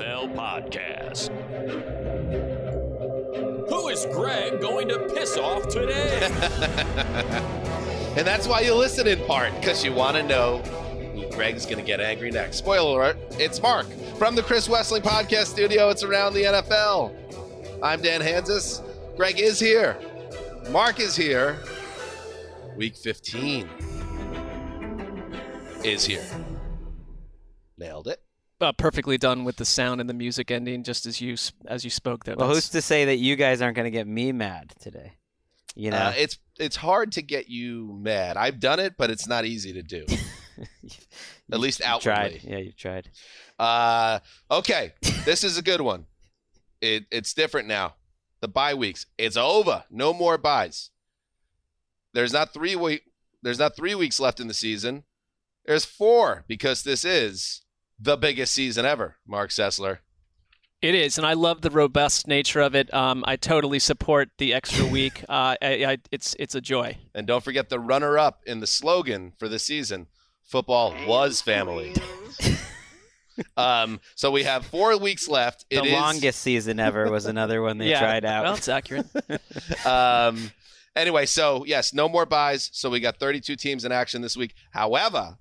The Around the NFL podcast. Who is Gregg going to piss off today? And that's why you listen in part, because you want to know who Gregg's going to get angry next. Spoiler alert, it's Marc from the Chris Wesley Podcast Studio. It's Around the NFL. I'm Dan Hanzus. Gregg is here. Marc is here. Week 15 is here. Nailed it. Uh, perfectly done with the sound and the music ending, just as you as you spoke. There, Well, That's- who's to say that you guys aren't going to get me mad today? You know, Uh, it's it's hard to get you mad. I've done it, but it's not easy to do. At least You've outwardly. tried. Yeah, you've tried. Uh, okay, this is a good one. It it's different now. The bye weeks, it's over. No more byes. There's not three week. There's not three weeks left in the season. There's four because this is the biggest season ever. Marc Sessler. It is, and I love the robust nature of it. Um, I totally support the extra week. Uh, I, I, it's it's a joy. And don't forget the runner up in the slogan for the season football was family. um, so we have four weeks left. It the is- longest season ever was another one they yeah, tried out. Well, it's accurate. um, anyway, so yes, no more byes. So we got 32 teams in action this week. However,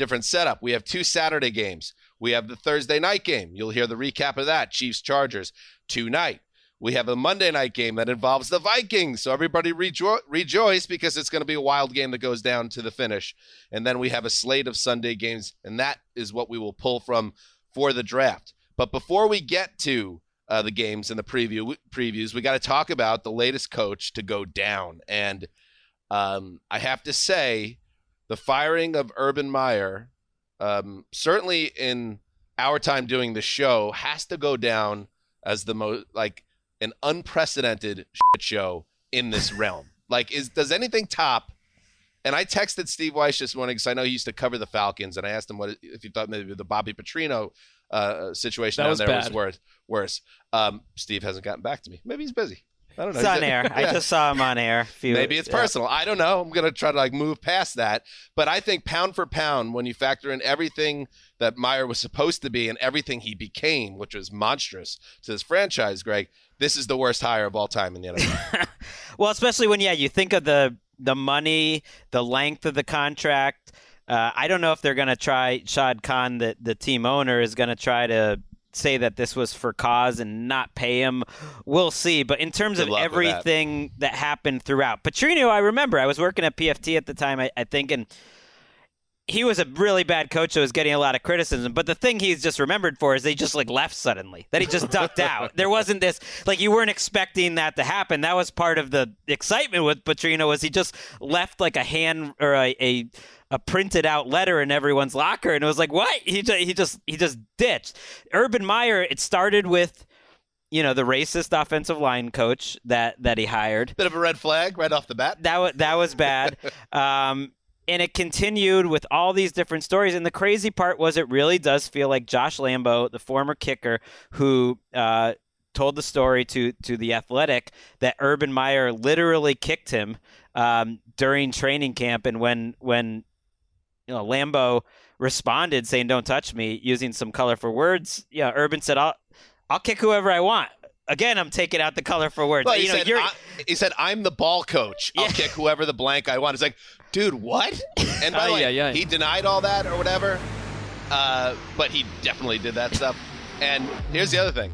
different setup. We have two Saturday games. We have the Thursday night game. You'll hear the recap of that Chiefs Chargers tonight. We have a Monday night game that involves the Vikings. So everybody rejo- rejoice because it's going to be a wild game that goes down to the finish. And then we have a slate of Sunday games, and that is what we will pull from for the draft. But before we get to uh, the games and the preview previews, we got to talk about the latest coach to go down. And um, I have to say, the firing of Urban Meyer, um, certainly in our time doing the show, has to go down as the most like an unprecedented shit show in this realm. Like, is does anything top? And I texted Steve Weiss this morning because I know he used to cover the Falcons, and I asked him what if he thought maybe the Bobby Petrino uh, situation That down was there was bad. worse. Worse. Um, Steve hasn't gotten back to me. Maybe he's busy. I don't know. It's on a- air. I just saw him on air. a few- Maybe it's yeah. personal. I don't know. I'm gonna try to like move past that. But I think pound for pound, when you factor in everything that Meyer was supposed to be and everything he became, which was monstrous to this franchise, Gregg, this is the worst hire of all time in the NFL. Well, especially when yeah, you think of the the money, the length of the contract. Uh, I don't know if they're going to try. Shad Khan, the the team owner, is going to try to say that this was for cause and not pay him. We'll see. But in terms Good of with that. everything that. happened throughout, Petrino, I remember I was working at PFT at the time. I, I think and. He was a really bad coach that was getting a lot of criticism, but the thing he's just remembered for is they just like left suddenly. That he just ducked out. There wasn't this like you weren't expecting that to happen. That was part of the excitement with Petrino was he just left like a hand or a a, a printed out letter in everyone's locker, and it was like what he just, he just he just ditched. Urban Meyer. It started with you know the racist offensive line coach that that he hired Bit of a red flag right off the bat. that was that was bad. Um, and it continued with all these different stories. And the crazy part was, it really does feel like Josh Lambo, the former kicker, who uh, told the story to to the Athletic that Urban Meyer literally kicked him um, during training camp, and when when you know Lambo responded saying "Don't touch me" using some colorful words, yeah, Urban said, "I'll I'll kick whoever I want." Again, I'm taking out the colorful words. Well, he, you know, said, I, he said, I'm the ball coach. I'll Yeah. kick whoever the blank I want. It's like, dude, what? And by the way, ay, ay. he denied all that or whatever, uh, but he definitely did that stuff. And here's the other thing.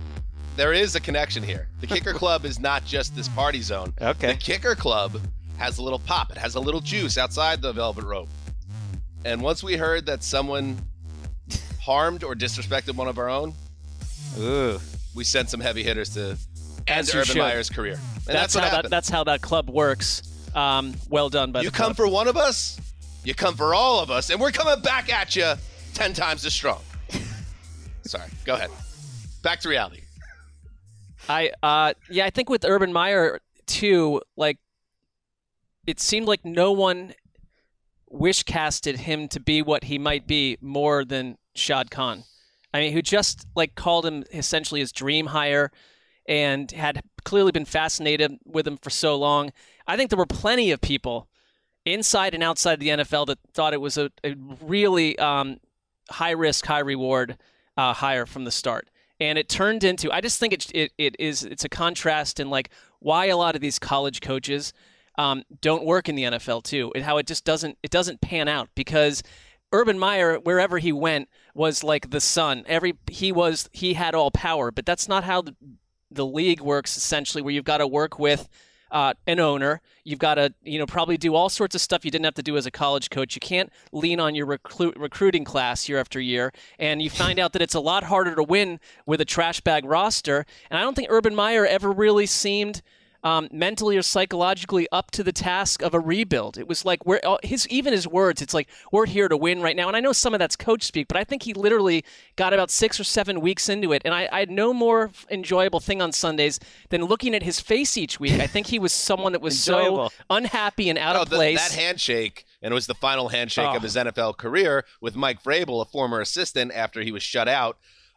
There is a connection here. The Kicker Club is not just this party zone. Okay. The Kicker Club has a little pop. It has a little juice outside the velvet rope. And once we heard that someone harmed or disrespected one of our own, ooh. we sent some heavy hitters to end Urban should. Meyer's career. And that's, that's, what how happened. that that's how that club works. Um, well done by you come club. for one of us, you come for all of us, and we're coming back at you ten times as strong. Sorry. Go ahead. Back to reality. I uh yeah, I think with Urban Meyer too, like it seemed like no one wish casted him to be what he might be more than Shad Khan. I mean, who just like called him essentially his dream hire and had clearly been fascinated with him for so long. I think there were plenty of people inside and outside the NFL that thought it was a, a really um, high risk, high reward uh, hire from the start. And it turned into, I just think it, it, it is, it's a contrast in like why a lot of these college coaches um, don't work in the NFL too, and how it just doesn't, it doesn't pan out because Urban Meyer, wherever he went, was like the sun. Every he was, he had all power, but that's not how the, the league works. Essentially, where you've got to work with uh, an owner. You've got to, you know, probably do all sorts of stuff you didn't have to do as a college coach. You can't lean on your recruit, recruiting class year after year, and you find out that it's a lot harder to win with a trash bag roster. And I don't think Urban Meyer ever really seemed um, mentally or psychologically up to the task of a rebuild. It was like we're uh, his even his words. It's like we're here to win right now. And I know some of that's coach speak, but I think he literally got about six or seven weeks into it. And I, I had no more enjoyable thing on Sundays than looking at his face each week. I think he was someone that was so unhappy and out oh, of place. The, that handshake, and it was the final handshake oh. of his NFL career with Mike Vrabel, a former assistant, after he was shut out.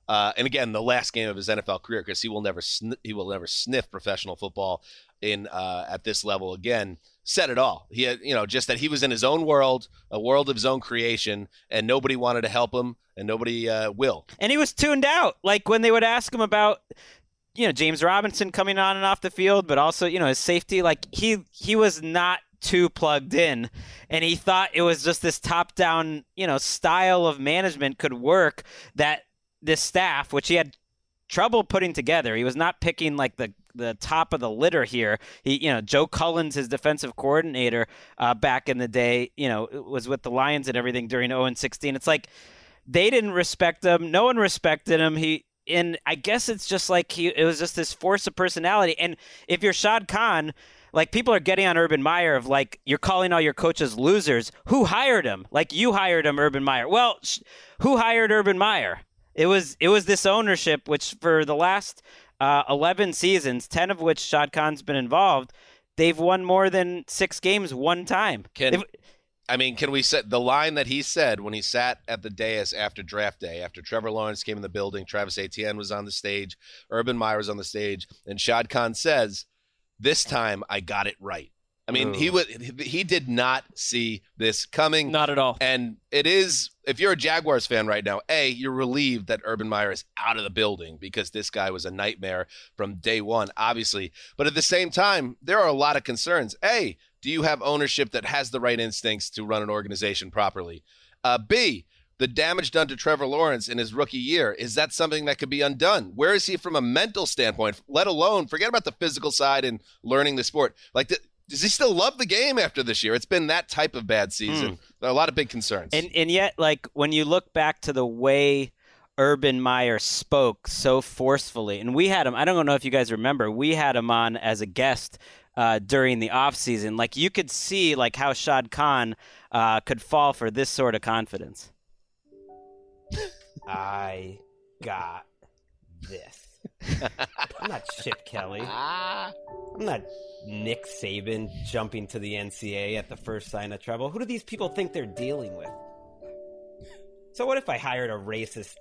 Uh, and again, the last game of his NFL career, because he will never sn- he will never sniff professional football in uh, at this level again. Said it all. He had, you know, just that he was in his own world, a world of his own creation, and nobody wanted to help him, and nobody uh, will. And he was tuned out. Like when they would ask him about you know James Robinson coming on and off the field, but also you know his safety. Like he he was not too plugged in, and he thought it was just this top down you know style of management could work. That this staff, which he had trouble putting together. He was not picking like the the top of the litter here. He, you know, Joe Cullen's his defensive coordinator uh, back in the day. You know, was with the Lions and everything during 0 and 16. It's like they didn't respect him. No one respected him. He and I guess it's just like he. It was just this force of personality. And if you're Shad Khan. Like people are getting on Urban Meyer of like you're calling all your coaches losers. Who hired him? Like you hired him, Urban Meyer. Well, sh- who hired Urban Meyer? It was it was this ownership which for the last uh, 11 seasons, 10 of which Shad Khan's been involved, they've won more than six games one time. Can they've, I mean, can we set the line that he said when he sat at the dais after draft day, after Trevor Lawrence came in the building, Travis Etienne was on the stage, Urban Meyer was on the stage, and Shad Khan says, "This time I got it right." I mean, Ooh. he would he did not see this coming. Not at all. And it is if you're a Jaguars fan right now, A, you're relieved that Urban Meyer is out of the building because this guy was a nightmare from day one, obviously. But at the same time, there are a lot of concerns. A, do you have ownership that has the right instincts to run an organization properly? Uh, B, the damage done to Trevor Lawrence in his rookie year, is that something that could be undone? Where is he from a mental standpoint, let alone forget about the physical side and learning the sport? Like, the, does he still love the game after this year? It's been that type of bad season. Hmm. A lot of big concerns. And and yet, like when you look back to the way Urban Meyer spoke so forcefully, and we had him. I don't know if you guys remember. We had him on as a guest uh, during the off season. Like you could see, like how Shad Khan uh, could fall for this sort of confidence. I got this. I'm not Chip Kelly. I'm not Nick Saban jumping to the NCAA at the first sign of trouble. Who do these people think they're dealing with? So what if I hired a racist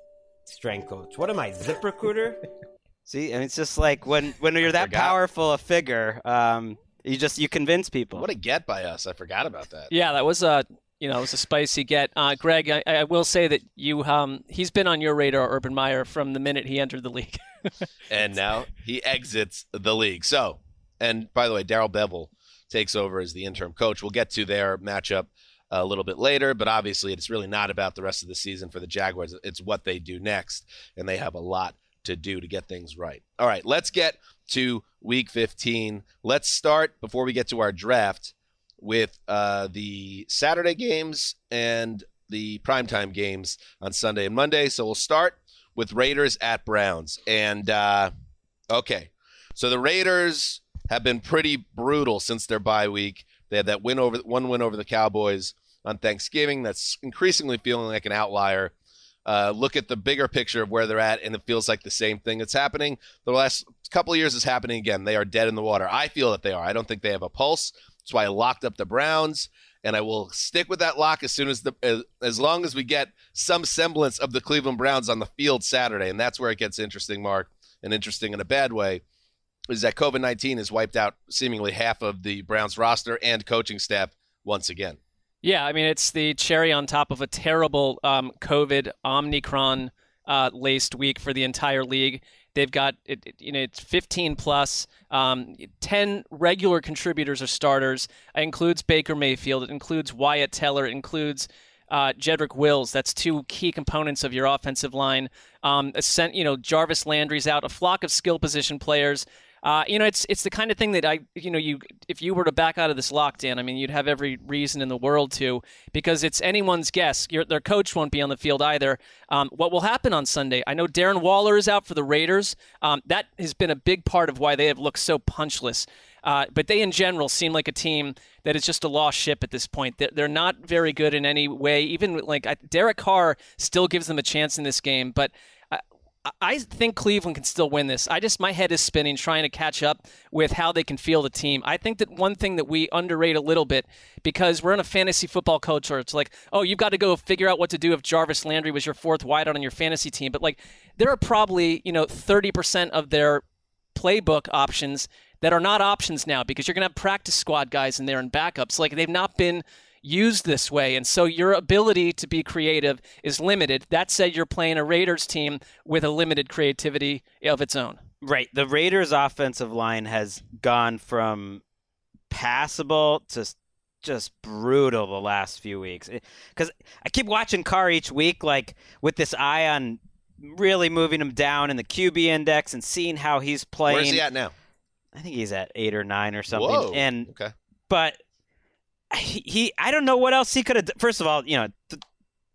strength coach? What am I, Zip Recruiter? See, and it's just like when when you're that powerful a figure, um, you just you convince people. What a get by us! I forgot about that. Yeah, that was a you know it was a spicy get. Uh, Gregg, I, I, will say that you um, he's been on your radar, Urban Meyer, from the minute he entered the league. and now he exits the league. So and by the way, Darrell Bevell takes over as the interim coach. We'll get to their matchup a little bit later, but obviously it's really not about the rest of the season for the Jaguars. It's what they do next, and they have a lot to do to get things right. All right, let's get to week 15. Let's start before we get to our draft with uh, the Saturday games and the primetime games on Sunday and Monday. So we'll start with Raiders at Browns. And uh, okay, so the Raiders have been pretty brutal since their bye week. They had that win over one win over the Cowboys on Thanksgiving. That's increasingly feeling like an outlier. uh, look at the bigger picture of where they're at, and it feels like the same thing that's happening. The last couple years is happening again. They are dead in the water. I feel that they are. I don't think they have a pulse. That's why I locked up the Browns, and I will stick with that lock as soon as the as, as long as we get some semblance of the Cleveland Browns on the field Saturday, and that's where it gets interesting, Marc, and interesting in a bad way. Is that COVID 19 has wiped out seemingly half of the Browns roster and coaching staff once again. Yeah, I mean it's the cherry on top of a terrible um, COVID Omicron uh, laced week for the entire league. They've got it, it, you know it's 15 plus, um, 10 regular contributors or starters. It includes Baker Mayfield. It includes Wyatt Teller. It includes uh, Jedrick Wills. That's two key components of your offensive line. Um, you know Jarvis Landry's out. A flock of skill position players. Uh, you know, it's it's the kind of thing that I, you know, you if you were to back out of this lockdown, I mean, you'd have every reason in the world to, because it's anyone's guess. Your, their coach won't be on the field either. Um, what will happen on Sunday? I know Darren Waller is out for the Raiders. Um, that has been a big part of why they have looked so punchless. Uh, but they, in general, seem like a team that is just a lost ship at this point. They're, they're not very good in any way. Even like Derek Carr still gives them a chance in this game, but I think Cleveland can still win this. I just my head is spinning trying to catch up with how they can feel the team. I think that one thing that we underrate a little bit because we're in a fantasy football culture. It's like, oh, you've got to go figure out what to do if Jarvis Landry was your fourth wideout on your fantasy team. But like, there are probably you know thirty percent of their playbook options that are not options now because you're to have practice squad guys in there and backups. Like they've not been used this way. And so your ability to be creative is limited. That said, you're playing a Raiders team with a limited creativity of its own. Right. The Raiders' offensive line has gone from passable to just brutal the last few weeks. Because I keep watching Carr each week, like with this eye on really moving him down in the QB index and seeing how he's playing. Where's he at now? I think he's at eight or nine or something. Whoa. And okay. but he, I don't know what else he could have. First of all, you know, th-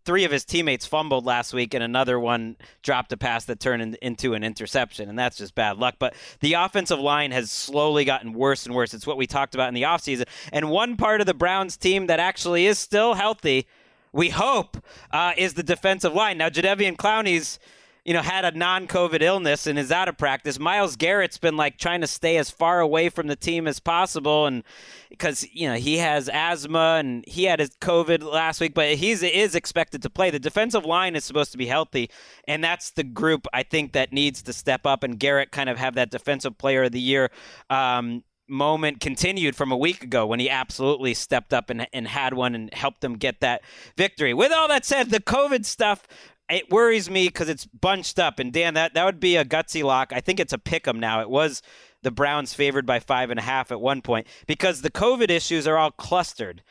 three of his teammates fumbled last week, and another one dropped a pass that turned in, into an interception, and that's just bad luck. But the offensive line has slowly gotten worse and worse. It's what we talked about in the offseason. And one part of the Browns team that actually is still healthy, we hope, uh, is the defensive line. Now, Jadeveon Clowney's you know, had a non-COVID illness and is out of practice. Myles Garrett's been like trying to stay as far away from the team as possible, and because you know he has asthma and he had his COVID last week, but he's is expected to play. The defensive line is supposed to be healthy, and that's the group I think that needs to step up. And Garrett kind of have that defensive player of the year. Um, moment continued from a week ago when he absolutely stepped up and, and had one and helped them get that victory. With all that said, the COVID stuff it worries me because it's bunched up. And Dan, that, that would be a gutsy lock. I think it's a pick 'em now. It was the Browns favored by five and a half at one point because the COVID issues are all clustered.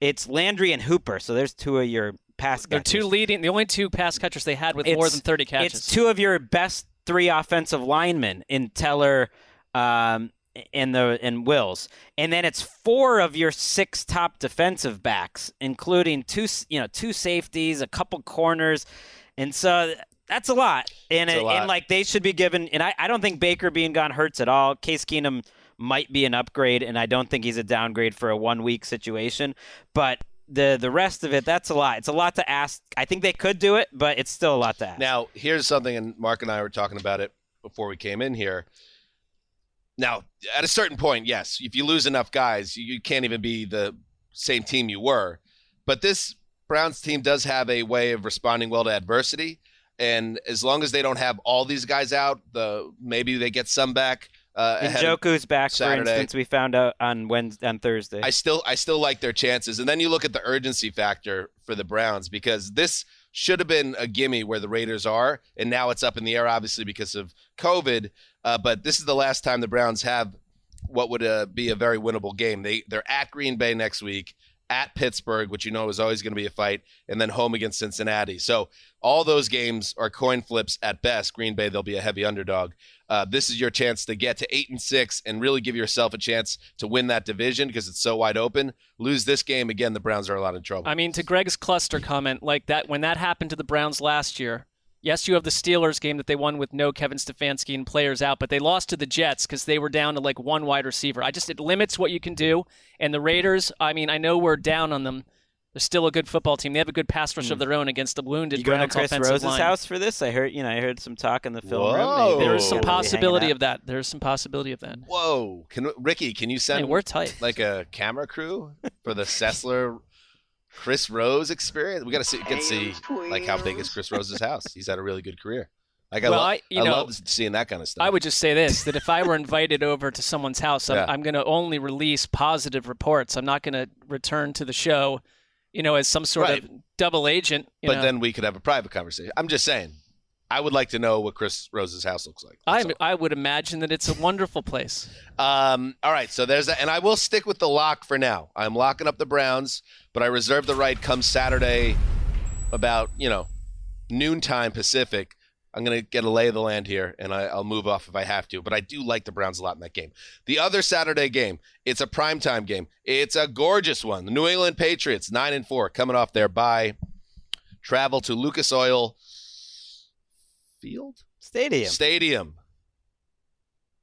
It's Landry and Hooper. So there's two of your pass They're catchers. two leading, the only two pass catchers they had with more than 30 catches. It's two of your best three offensive linemen in Teller um, and the and Wills, and then it's four of your six top defensive backs, including two you know two safeties, a couple corners, and so. That's a lot, and It's a lot. and like they should be given. And I, I don't think Baker being gone hurts at all. Case Keenum might be an upgrade, and I don't think he's a downgrade for a one week situation. But the the rest of it, that's a lot. It's a lot to ask. I think they could do it, but it's still a lot to ask. Now, here's something, and Marc and I were talking about it before we came in here. Now, at a certain point, yes, if you lose enough guys, you, you can't even be the same team you were. But this Browns team does have a way of responding well to adversity. And as long as they don't have all these guys out, the maybe they get some back. Uh, Njoku's back, for instance. We found out on Wednesday, on Thursday. I still I still like their chances. And then you look at the urgency factor for the Browns because this should have been a gimme where the Raiders are, and now it's up in the air, obviously because of COVID. Uh, but this is the last time the Browns have what would uh, be a very winnable game. They they're at Green Bay next week, at Pittsburgh, which you know is always going to be a fight, and then home against Cincinnati. So all those games are coin flips at best. Green Bay they'll be a heavy underdog. Uh, this is your chance to get to eight and six and really give yourself a chance to win that division because it's so wide open. Lose this game again, the Browns are a lot of trouble. I mean, to Gregg's cluster comment, like that when that happened to the Browns last year. Yes, you have the Steelers game that they won with no Kevin Stefanski and players out, but they lost to the Jets because they were down to like one wide receiver. I just it limits what you can do. And the Raiders, I mean, I know we're down on them, They're still a good football team. They have a good pass rush of their own against the wounded Hmm. You going to Browns Chris Rose's line. house for this? I heard, you know, I heard some talk in the film Whoa. room. Maybe There is some we'll be hanging possibility of that. There's some possibility of that. Whoa! Can Ricky? Can you send Hey, we're tight. like a camera crew for the Sessler Chris Rose experience? We got to see get to see like how big is Chris Rose's house. He's had a really good career. Like I, Well, love, I- you know, love seeing that kind of stuff. I would just say this: that if I were invited over to someone's house, I'm, Yeah. I'm going to only release positive reports. I'm not going to return to the show, you know, as some sort Right. of double agent. You but know. then we could have a private conversation. I'm just saying. I would like to know what Chris Rose's house looks like. That's I I would imagine that it's a wonderful place. Um, all right, so there's that, and I will stick with the lock for now. I'm locking up the Browns, but I reserve the right come Saturday, about you know noontime Pacific. I'm gonna get a lay of the land here, and I, I'll move off if I have to. But I do like the Browns a lot in that game. The other Saturday game, it's a primetime game. It's a gorgeous one. The New England Patriots, nine and four, coming off their bye, travel to Lucas Oil Field Stadium. Stadium.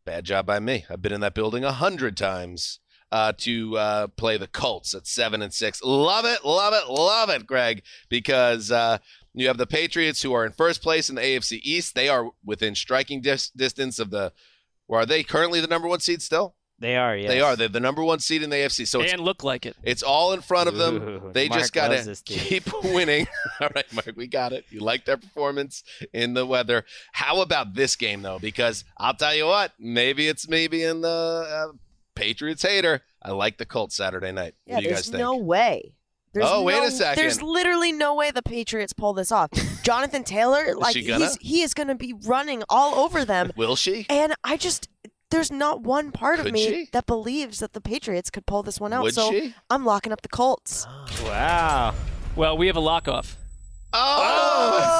Bad job by me. I've been in that building a hundred times uh, to uh, play the Colts at seven and six. Love it, love it, love it, Gregg, because uh, you have the Patriots who are in first place in the AFC East. They are within striking dis- distance of the. Or are they currently the number one seed still? They are, yes. They are. They're the number one seed in the AFC. So it's and look like it. it's all in front of them. Ooh, they Marc just got to keep winning. all right, Marc, we got it. You like their performance in the weather. How about this game, though? Because I'll tell you what, maybe it's maybe in the uh, Patriots hater. I like the Colts Saturday night. Yeah, what do you there's guys think? no way. There's Oh, wait a second. There's literally no way the Patriots pull this off. Jonathan Taylor, like gonna? he's he is going to be running all over them, Will she? and I just there's not one part of me she? that believes that the Patriots could pull this one out. Would so she? I'm locking up the Colts. Ah. Wow. Well, we have a lock off. Oh,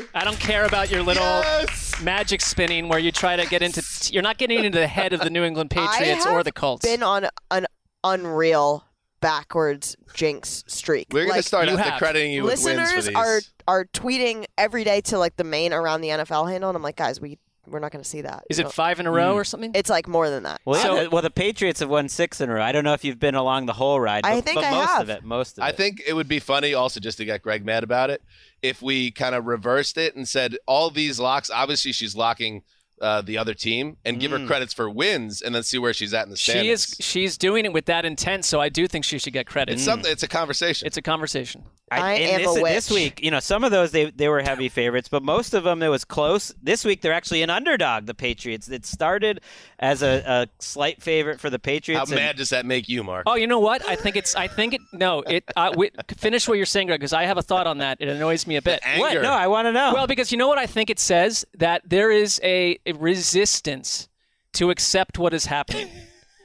oh! I don't care about your little Yes! magic spinning where you try to get into. You're not getting into the head of the New England Patriots or the Colts. Been on an unreal backwards jinx streak. We're going to start you out have. crediting you with wins for listeners these. are are tweeting every day to like the main around the NFL handle, and I'm like, guys, we we're not going to see that. Is You it know? five in a row mm. or something? It's like more than that. Well, So- yeah, well, the Patriots have won six in a row. I don't know if you've been along the whole ride. I think but I most have. of it. Most of I it. think it would be funny also just to get Gregg mad about it if we kind of reversed it and said all these locks. Obviously, she's locking uh, the other team and give her Mm. credits for wins, and then see where she's at in the standings. she is. She's doing it with that intent, so I do think she should get credit. It's something. It's a conversation. It's a conversation. I and am this, a this week, you know, some of those they they were heavy favorites, but most of them it was close. This week they're actually an underdog. The Patriots. It started as a, a slight favorite for the How Patriots. and- mad does that make you, Marc? Oh, you know what? I think it's. I think it. No, it. Uh, wi- finish what you're saying, Gregg, because I have a thought on that. It annoys me a bit. anger. What? No, I want to know. Well, because you know what I think it says that there is a, a resistance to accept what is happening.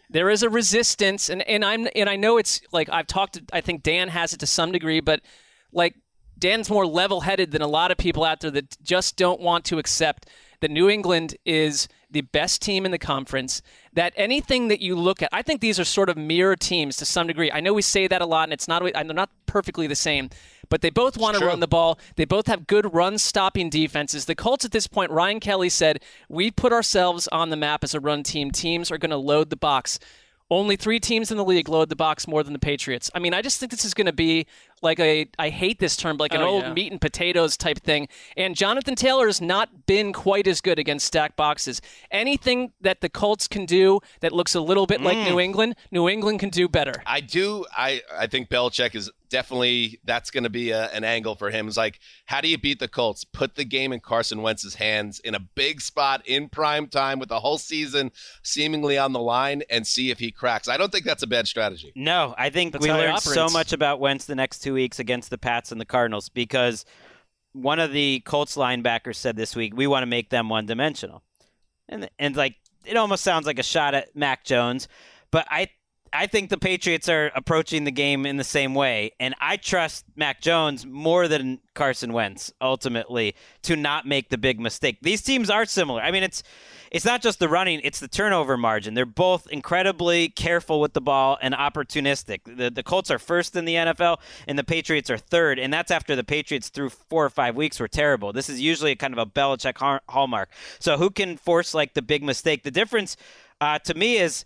there is a resistance, and, and I'm and I know it's like I've talked. To, I think Dan has it to some degree, but like Dan's more level-headed than a lot of people out there that just don't want to accept that New England is the best team in the conference. That anything that you look at, I think these are sort of mirror teams to some degree. I know we say that a lot, and it's not. They're not perfectly the same, but they both want to run the ball. They both have good run-stopping defenses. The Colts at this point, Ryan Kelly said, "We put ourselves on the map as a run team. Teams are going to load the box." Only three teams in the league load the box more than the Patriots. I mean, I just think this is going to be like a, I hate this term, like an Oh, old yeah. meat and potatoes type thing. And Jonathan Taylor has not been quite as good against stacked boxes. Anything that the Colts can do that looks a little bit Mm. like New England, New England can do better. I do. I I think Belichick is definitely that's going to be a, an angle for him. It's like, how do you beat the Colts? Put the game in Carson Wentz's hands in a big spot in prime time with the whole season seemingly on the line, and see if he cracks. I don't think that's a bad strategy. No, I think That's we learned so much about Wentz the next two weeks against the Pats and the Cardinals because one of the Colts linebackers said this week, we want to make them one dimensional. And and like it almost sounds like a shot at Mac Jones, but I I think the Patriots are approaching the game in the same way, and I trust Mac Jones more than Carson Wentz ultimately to not make the big mistake. These teams are similar. I mean, it's it's not just the running; it's the turnover margin. They're both incredibly careful with the ball and opportunistic. The the Colts are first in the NFL, and the Patriots are third, and that's after the Patriots through four or five weeks were terrible. This is usually a kind of a Belichick hallmark. So who can force like the big mistake? The difference uh, to me is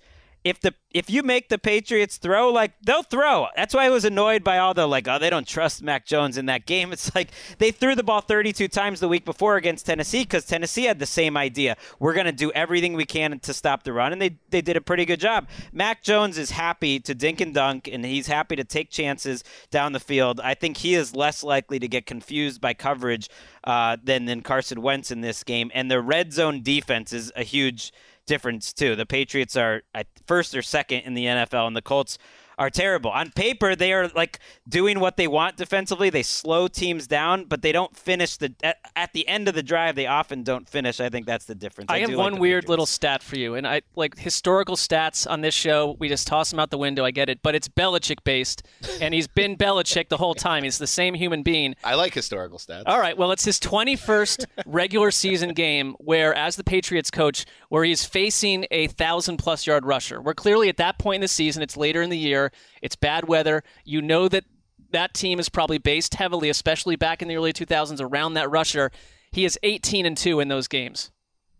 if the if you make the Patriots throw, like they'll throw. That's why I was annoyed by all the like, oh, they don't trust Mac Jones in that game. It's like they threw the ball 32 times the week before against Tennessee because Tennessee had the same idea. We're gonna do everything we can to stop the run, and they they did a pretty good job. Mac Jones is happy to dink and dunk, and he's happy to take chances down the field. I think he is less likely to get confused by coverage uh, than than Carson Wentz in this game, and the red zone defense is a huge difference too. The Patriots are first or second in the NFL, and the Colts are terrible. On paper, they are like doing what they want defensively. They slow teams down, but they don't finish the at, at the end of the drive. They often don't finish. I think that's the difference. I, have do one like weird Patriots. little stat for you, and I like historical stats on this show. We just toss them out the window. I get it, but it's Belichick based, and he's been Belichick the whole time. He's the same human being. I like historical stats. All right. Well, it's his 21st regular season game where, as the Patriots coach, where he's facing a thousand plus yard rusher. We're clearly at that point in the season. It's later in the year. It's bad weather. You know that that team is probably based heavily, especially back in the early 2000s, around that rusher. He is 18 and two in those games.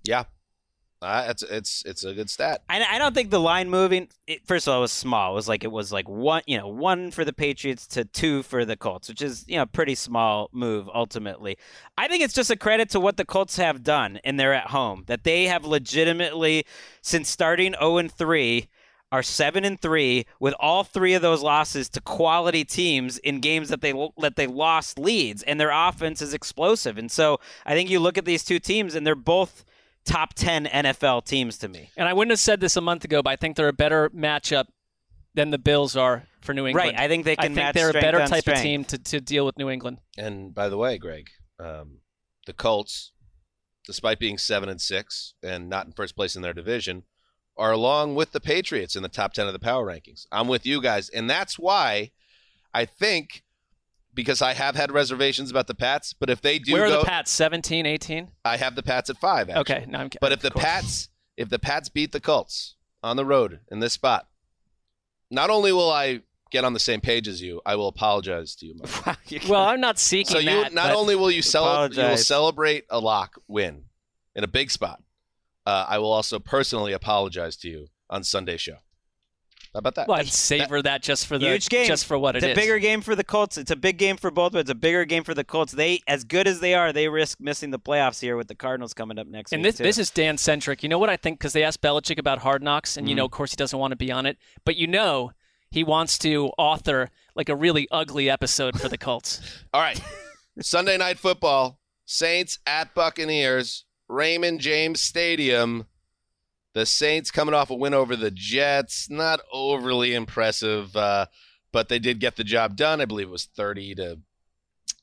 Yeah, uh, it's it's it's a good stat. I, I don't think the line moving. It, first of all, it was small. It was like it was like one, you know, one for the Patriots to two for the Colts, which is you know pretty small move ultimately. I think it's just a credit to what the Colts have done, and they're at home that they have legitimately since starting zero and three are seven and three with all three of those losses to quality teams in games that they that they lost leads, and their offense is explosive. And so I think you look at these two teams, and they're both top ten NFL teams to me. And I wouldn't have said this a month ago, but I think they're a better matchup than the Bills are for New England. Right. I think they can I think match they're a better type strength. of team to, to deal with New England. And by the way, Gregg, um, the Colts, despite being seven and six and not in first place in their division, are along with the Patriots in the top ten of the power rankings. I'm with you guys, and that's why I think because I have had reservations about the Pats, but if they do Where are go, the Pats? 17, 18? I have the Pats at five. Actually. Okay. No, I'm But if the course. Pats, if the Pats beat the Colts on the road in this spot, not only will I get on the same page as you, I will apologize to you. Well, I'm not seeking so you that. not only will you celebrate, you will celebrate a lock win in a big spot. Uh, I will also personally apologize to you on Sunday show. How about that? Well, I'd savor that, just for the Huge game. just for what it's it a bigger game for the Colts. It's a big game for both, but it's a bigger game for the Colts. They, as good as they are, they risk missing the playoffs here with the Cardinals coming up next And week. this too. this is Dan centric. You know what I think? Because they asked Belichick about Hard Knocks, and you Mm-hmm. know, of course, he doesn't want to be on it. But you know, he wants to author like a really ugly episode for the Colts. All right. Sunday night football. Saints at Buccaneers. Raymond James Stadium. The Saints coming off a win over the Jets. Not overly impressive, uh, but they did get the job done. I believe it was 30 to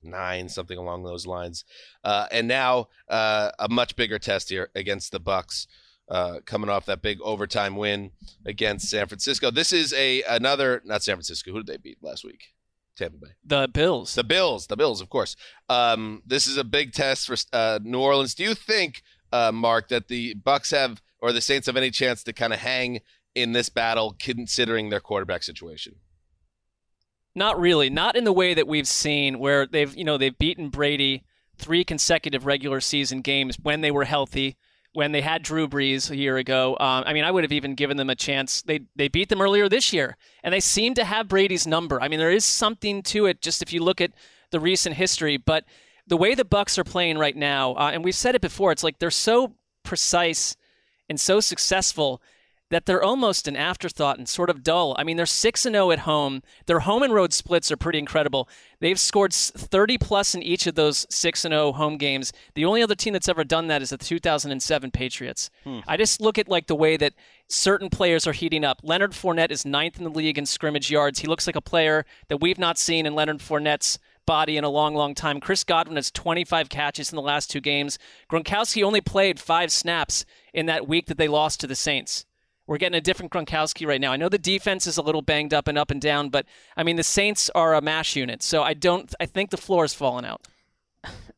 9, something along those lines. Uh, and now uh, a much bigger test here against the Bucks. Uh, coming off that big overtime win against San Francisco. This is a another not San Francisco. Who did they beat last week? Tampa Bay. The Bills. The Bills, the Bills, of course. Um, this is a big test for uh, New Orleans. Do you think, uh, Marc, that the Bucks have or the Saints have any chance to kind of hang in this battle, considering their quarterback situation? Not really. Not in the way that we've seen, where they've you know they've beaten Brady three consecutive regular season games when they were healthy. When they had Drew Brees a year ago, um, I mean, I would have even given them a chance. They they beat them earlier this year, and they seem to have Brady's number. I mean, there is something to it, just if you look at the recent history. But the way the Bucks are playing right now, uh, and we've said it before, it's like they're so precise and so successful that they're almost an afterthought and sort of dull. I mean, they're 6 and 0 at home. Their home and road splits are pretty incredible. They've scored 30 plus in each of those 6 and 0 home games. The only other team that's ever done that is the 2007 Patriots. Hmm. I just look at like the way that certain players are heating up. Leonard Fournette is ninth in the league in scrimmage yards. He looks like a player that we've not seen in Leonard Fournette's body in a long, long time. Chris Godwin has 25 catches in the last two games. Gronkowski only played five snaps in that week that they lost to the Saints. We're getting a different Gronkowski right now. I know the defense is a little banged up and up and down, but I mean the Saints are a mash unit, so I don't. I think the floor has fallen out.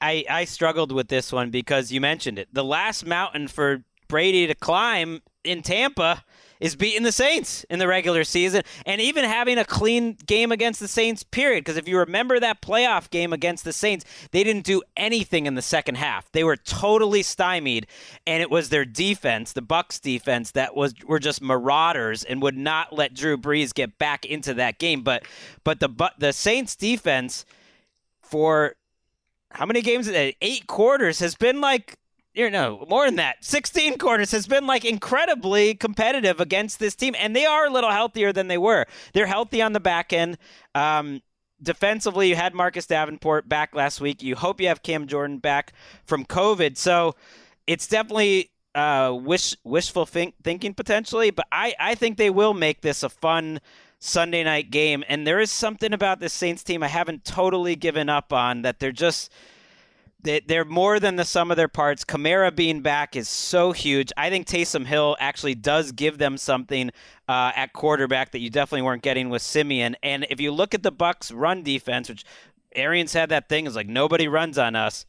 I, I struggled with this one because you mentioned it. The last mountain for Brady to climb in Tampa is beating the Saints in the regular season and even having a clean game against the Saints, period. Because if you remember that playoff game against the Saints, they didn't do anything in the second half. They were totally stymied, and it was their defense, the Bucks defense, that was were just marauders and would not let Drew Brees get back into that game. But but the but the Saints defense for how many games? Uh, eight quarters has been like you know, more than that. 16 quarters has been like incredibly competitive against this team, and they are a little healthier than they were. They're healthy on the back end. Um, defensively, you had Marcus Davenport back last week. You hope you have Cam Jordan back from COVID. So it's definitely uh, wish wishful think, thinking potentially, but I, I think they will make this a fun Sunday night game. And there is something about this Saints team I haven't totally given up on that they're just – they're more than the sum of their parts. Kamara being back is so huge. I think Taysom Hill actually does give them something uh, at quarterback that you definitely weren't getting with Siemian. And if you look at the Bucks' run defense, which Arians had that thing, is like nobody runs on us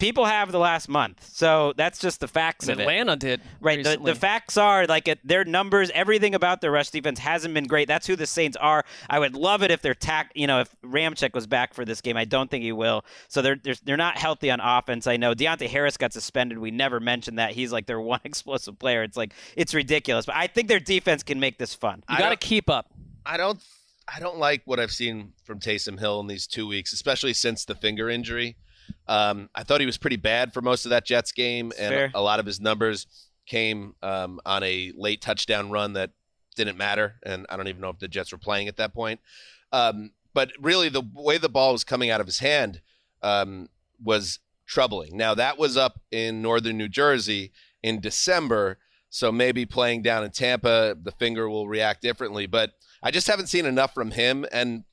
people have the last month. So that's just the facts of Atlanta it. did. Right. The, the, facts are like it, their numbers, everything about their rush defense hasn't been great. That's who the Saints are. I would love it if they're tack, you know, if Ramczyk was back for this game. I don't think he will. So they're, they're they're not healthy on offense. I know Deonte Harris got suspended. We never mentioned that. He's like their one explosive player. It's like it's ridiculous. But I think their defense can make this fun. You got to keep up. I don't I don't like what I've seen from Taysom Hill in these two weeks, especially since the finger injury. Um, I thought he was pretty bad for most of that Jets game, and Fair. a lot of his numbers came um, on a late touchdown run that didn't matter, and I don't even know if the Jets were playing at that point. Um, but really, the way the ball was coming out of his hand um, was troubling. Now that was up in northern New Jersey in December, so maybe playing down in Tampa, the finger will react differently. But I just haven't seen enough from him, and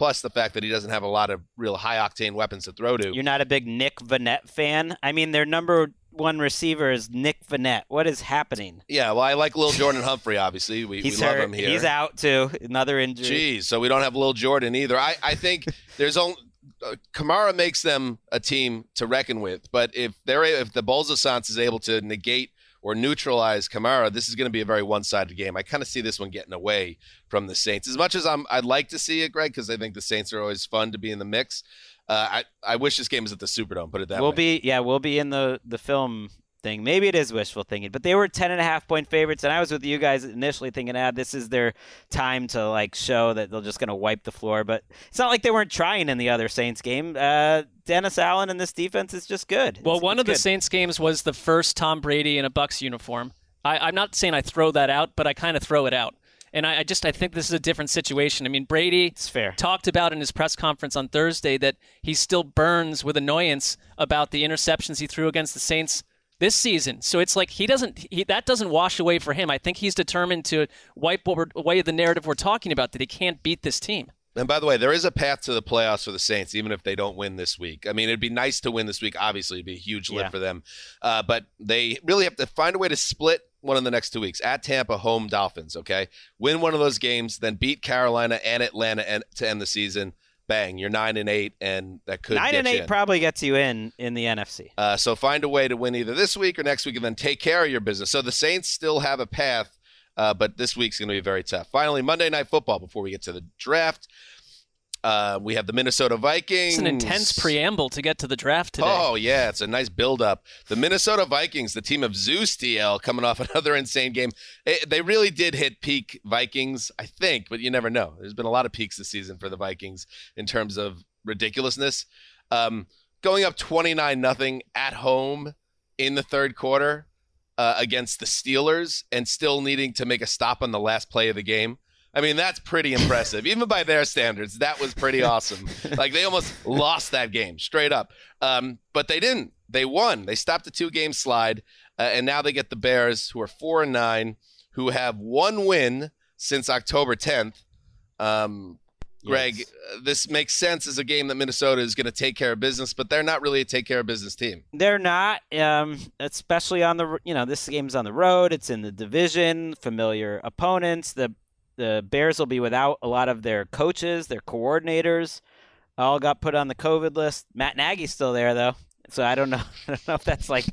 plus the fact that he doesn't have a lot of real high octane weapons to throw to. You're not a big Nick Vannett fan? I mean, their number one receiver is Nick Vannett. What is happening? Yeah, well, I like Lil Jordan Humphrey, obviously. We, we love him here. He's out, too. Another injury. Jeez, so we don't have Lil Jordan either. I, I think there's only. Uh, Kamara makes them a team to reckon with, but if they're if the Bulls of Sans is able to negate or neutralize Kamara, this is going to be a very one-sided game. I kind of see this one getting away from the Saints. As much as I'm, I'd like to see it, Gregg, because I think the Saints are always fun to be in the mix. Uh, I I wish this game was at the Superdome. Put it that we'll way. be yeah, we'll be in the the film thing. Maybe it is wishful thinking, but they were 10 and a half point favorites. And I was with you guys initially thinking, ah, this is their time to like show that they're just going to wipe the floor. But it's not like they weren't trying in the other Saints game. Uh, Dennis Allen and this defense is just good. Well, It's- one it's of the. Saints games was the first Tom Brady in a Bucks uniform. I, I'm not saying I throw that out, but I kind of throw it out. And I, I just I think this is a different situation. I mean, Brady It's fair. talked about in his press conference on Thursday that he still burns with annoyance about the interceptions he threw against the Saints this season. So it's like he doesn't he, that doesn't wash away for him. I think he's determined to wipe away the narrative we're talking about that he can't beat this team. And by the way, there is a path to the playoffs for the Saints, even if they don't win this week. I mean, it'd be nice to win this week. Obviously, it'd be a huge lift Yeah. for them. Uh, but they really have to find a way to split one of the next two weeks at Tampa, home Dolphins. Okay, win one of those games, then beat Carolina and Atlanta and, to end the season. Bang, you're nine and eight, and that could Nine and eight in. probably gets you in in the NFC. Uh, so find a way to win either this week or next week, and then take care of your business. So the Saints still have a path, uh, but this week's going to be very tough. Finally, Monday Night Football. Before we get to the draft, uh, we have the Minnesota Vikings. It's an intense preamble to get to the draft today. Oh yeah, it's a nice build-up. The Minnesota Vikings, the team of Zeus DL, coming off another insane game. Eh, they really did hit peak Vikings, I think, but you never know. There's been a lot of peaks this season for the Vikings in terms of ridiculousness. Um, going up 29 nothing at home in the third quarter uh, against the Steelers, and still needing to make a stop on the last play of the game. I mean, that's pretty impressive. Even by their standards, that was pretty awesome. like they almost lost that game straight up. Um, but they didn't. They won. They stopped the two game slide, uh, and now they get the Bears, who are four and nine, who have one win since October 10th. Um, Gregg, Yes. uh, this makes sense as a game that Minnesota is going to take care of business, but they're not really a take care of business team. They're not, um, especially on the you know this game's on the road. It's in the division, familiar opponents. The the Bears will be without a lot of their coaches, their coordinators. All got put on the COVID list. Matt Nagy's still there though. So I don't know. I don't know if that's like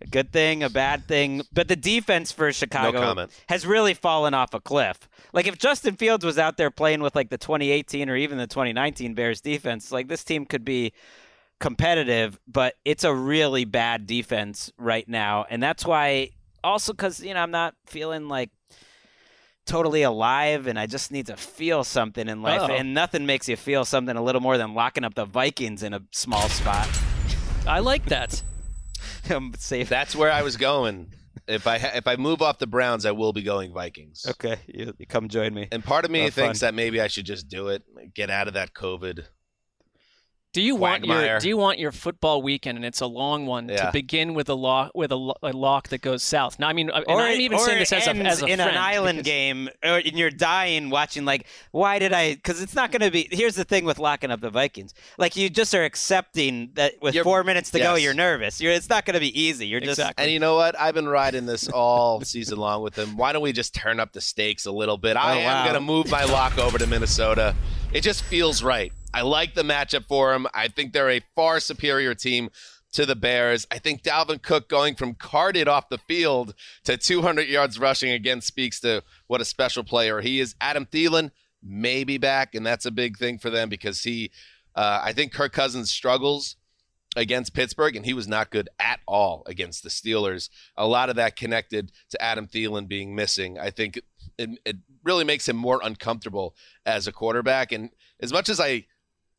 a good thing, a bad thing. But the defense for Chicago comment. has really fallen off a cliff. Like if Justin Fields was out there playing with like the 2018 or even the 2019 Bears defense, like this team could be competitive, but it's a really bad defense right now. And that's why also cuz you know, I'm not feeling like totally alive and I just need to feel something in life Uh-oh. and nothing makes you feel something a little more than locking up the Vikings in a small spot. I like that. I'm safe. That's where I was going. If I ha- if I move off the Browns, I will be going Vikings. Okay, you, you come join me. And part of me Have thinks fun. that maybe I should just do it, get out of that COVID. Do you want your Do you want your football weekend, and it's a long one, Yeah. to begin with a lock with a, lo- a lock that goes south? Now, I mean, and or I'm even or saying this as a, as a in an island because- game, or, and you're dying watching. Like, why did I? Because it's not going to be. Here's the thing with locking up the Vikings. Like, you just are accepting that with You're- four minutes to go, you're nervous. You're. It's not going to be easy. You're just. Exactly. And you know what? I've been riding this all season long with them. Why don't we just turn up the stakes a little bit? I Oh, am wow. going to move my lock over to Minnesota. It just feels right. I like the matchup for them. I think they're a far superior team to the Bears. I think Dalvin Cook going from carded off the field to 200 yards rushing again speaks to what a special player he is. Adam Thielen may be back, and that's a big thing for them because he, uh, I think Kirk Cousins struggles against Pittsburgh, and he was not good at all against the Steelers. A lot of that connected to Adam Thielen being missing. I think it, it really makes him more uncomfortable as a quarterback. And as much as I,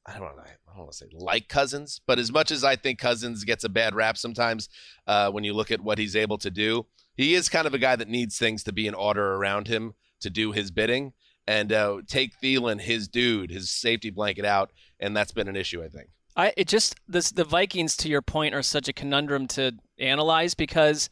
I don't know, I don't want to say like Cousins, but as much as I think Cousins gets a bad rap sometimes uh, when you look at what he's able to do, he is kind of a guy that needs things to be in order around him to do his bidding. And uh, take Thielen, his dude, his safety blanket out, and that's been an issue, I think. I it just this the Vikings to your point are such a conundrum to analyze because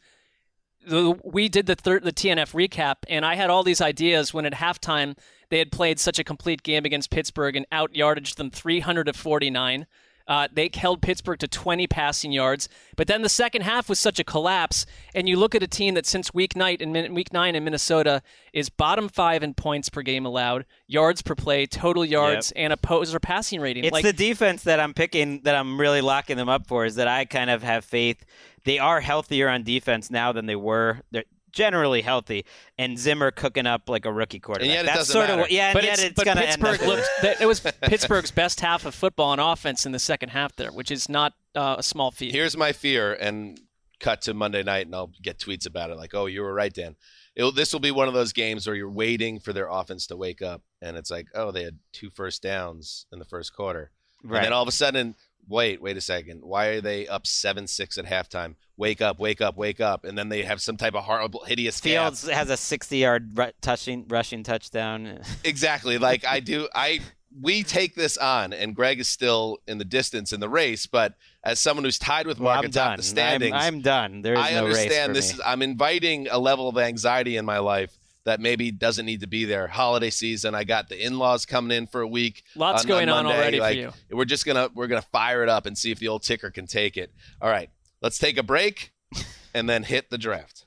the, we did the third the TNF recap and I had all these ideas when at halftime they had played such a complete game against Pittsburgh and out yardaged them 300 to 49. Uh, they held Pittsburgh to 20 passing yards, but then the second half was such a collapse. And you look at a team that since week night and week nine in Minnesota is bottom five in points per game allowed, yards per play, total yards, and opposer passing rating. It's like, the defense that I'm picking that I'm really locking them up for. Is that I kind of have faith. They are healthier on defense now than they were. They're generally healthy, and Zimmer cooking up like a rookie quarterback. yet it That's doesn't sort matter. of yeah, and but yet it's, it's, but gonna Pittsburgh end up looked. That, it was Pittsburgh's best half of football on offense in the second half there, which is not uh, a small feat. Here's my fear, and cut to Monday night, and I'll get tweets about it. Like, oh, you were right, Dan. It'll, this will be one of those games where you're waiting for their offense to wake up, and it's like, oh, they had two first downs in the first quarter, and then all of a sudden, wait, wait a second, why are they up seven six at halftime? Wake up, wake up, wake up, and then they have some type of horrible, hideous. Fields has a 60-yard ru- touching rushing touchdown. Exactly. Like I do I we take this on and Gregg is still in the distance in the race, but as someone who's tied with Well, Marc I'm atop done. the standings, I'm, I'm done. There is I no race for understand this me. is I'm inviting a level of anxiety in my life that maybe doesn't need to be there. Holiday season, I got the in-laws coming in for a week. Lots on- going on Monday. already for Like, you. We're just gonna we're gonna fire it up and see if the old ticker can take it. All right, let's take a break and then hit the draft.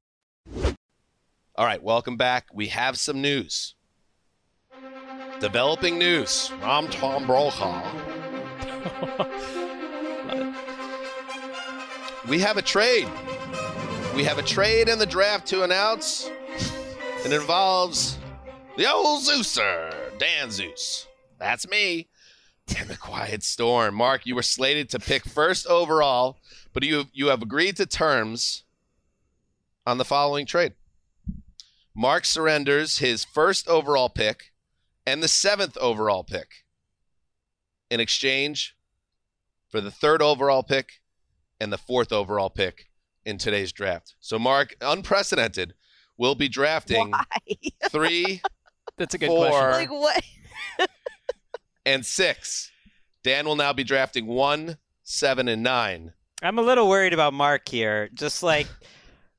All right, welcome back. We have some news. Developing news. I'm Tom Brokaw. we have a trade. We have a trade in the draft to announce. It involves the old Zeuser, Dan Zeus. That's me. And the Quiet Storm. Marc, you were slated to pick first overall, but you you have agreed to terms on the following trade. Marc surrenders his first overall pick and the seventh overall pick in exchange for the third overall pick and the fourth overall pick in today's draft. So, Marc, unprecedented, will be drafting Why? three, That's a good four, question. like what? and six. Dan will now be drafting one, seven, and nine. I'm a little worried about Marc here. Just like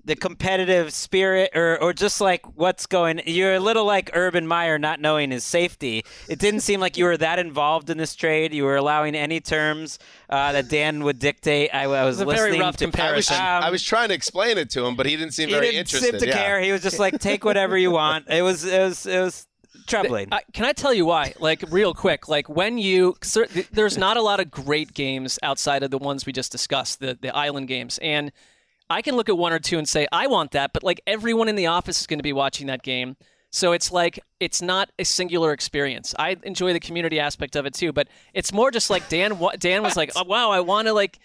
the competitive spirit, or or just like what's going. You're a little like Urban Meyer not knowing his safety. It didn't seem like you were that involved in this trade. You were allowing any terms uh, that Dan would dictate. I, I was It's a very listening. rough to, I was, comparison. Um, I was trying to explain it to him, but he didn't seem he very didn't interested. seem to yeah. care. He was just like, take whatever you want. It was it was it was troubling. I, can I tell you why? Like, real quick. Like, when you cer- there's not a lot of great games outside of the ones we just discussed, the the island games, and I can look at one or two and say I want that, but like everyone in the office is going to be watching that game. So it's like it's not a singular experience. I enjoy the community aspect of it too, but it's more just like Dan. Dan was like, oh, "Wow, I want to like,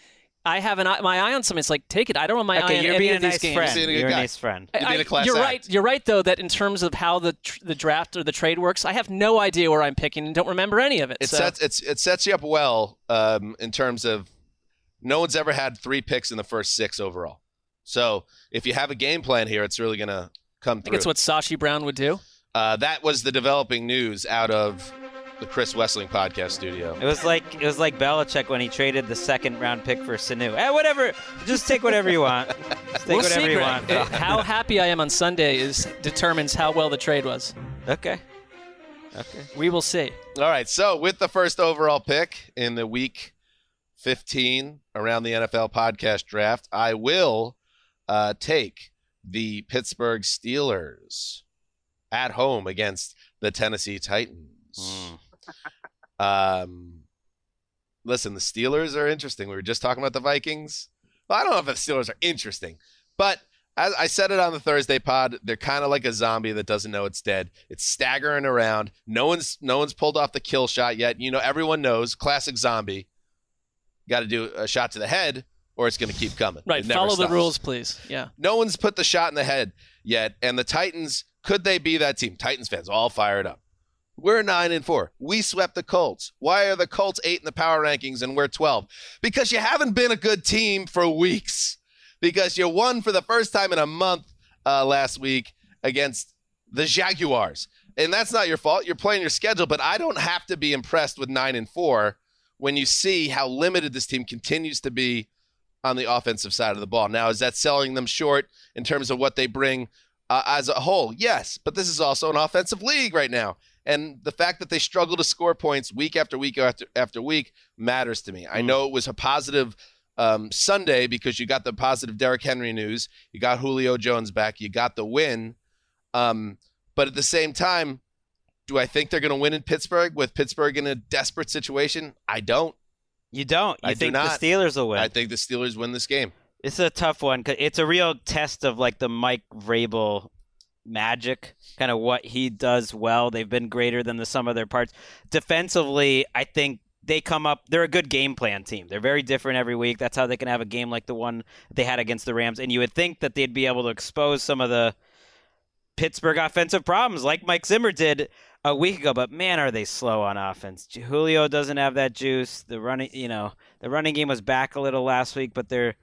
I have an eye, my eye on something." It's like, take it. I don't want my eye okay, on you're any being a of these nice games. friend. Being a good You're a nice friend. You're being a class you're act. right. You're right, though, that in terms of how the tr- the draft or the trade works, I have no idea where I'm picking and don't remember any of it. It so. sets it's it sets you up well um, in terms of no one's ever had three picks in the first six overall. So if you have a game plan here, it's really going to come through. I think it's what Sashi Brown would do. uh, that was the developing news out of the Chris Wesseling podcast studio. It was like it was like Belichick when he traded the second round pick for Sanu. Eh, whatever. Just take whatever you want. Just take we'll whatever see, you Gregg. want. How happy I am on Sunday is determines how well the trade was. okay. Okay. We will see. All right, so with the first overall pick in the week 15 around the NFL podcast draft, I will uh, take the Pittsburgh Steelers at home against the Tennessee Titans. Um, listen, the Steelers are interesting. We were just talking about the Vikings. Well, I don't know if the Steelers are interesting, but as I said it on the Thursday pod, they're kind of like a zombie that doesn't know it's dead. It's staggering around. No one's no one's pulled off the kill shot yet. You know, everyone knows classic zombie. Got to do a shot to the head, or it's going to keep coming. Right. Follow the rules, please. Yeah. No one's put the shot in the head yet, and the Titans could they be that team? Titans fans all fired up. We're nine and four. We swept the Colts. Why are the Colts eight in the power rankings and we're twelve? Because you haven't been a good team for weeks. Because you won for the first time in a month uh, last week against the Jaguars, and that's not your fault. You're playing your schedule, but I don't have to be impressed with nine and four when you see how limited this team continues to be on the offensive side of the ball. Now, is that selling them short in terms of what they bring uh, as a whole? Yes, but this is also an offensive league right now. And the fact that they struggle to score points week after week after, after week matters to me. I know it was a positive um, Sunday because you got the positive Derrick Henry news, you got Julio Jones back, you got the win. Um, but at the same time, do I think they're going to win in Pittsburgh with Pittsburgh in a desperate situation? I don't. You don't. You I do think not. the Steelers will win? I think the Steelers win this game. It's a tough one 'cause it's a real test of like the Mike Vrabel magic, kind of what he does well. They've been greater than the sum of their parts. Defensively, I think they come up. They're a good game plan team. They're very different every week. That's how they can have a game like the one they had against the Rams. And you would think that they'd be able to expose some of the Pittsburgh offensive problems, like Mike Zimmer did a week ago. But man, are they slow on offense? Julio doesn't have that juice. The running, you know, the running game was back a little last week, but they're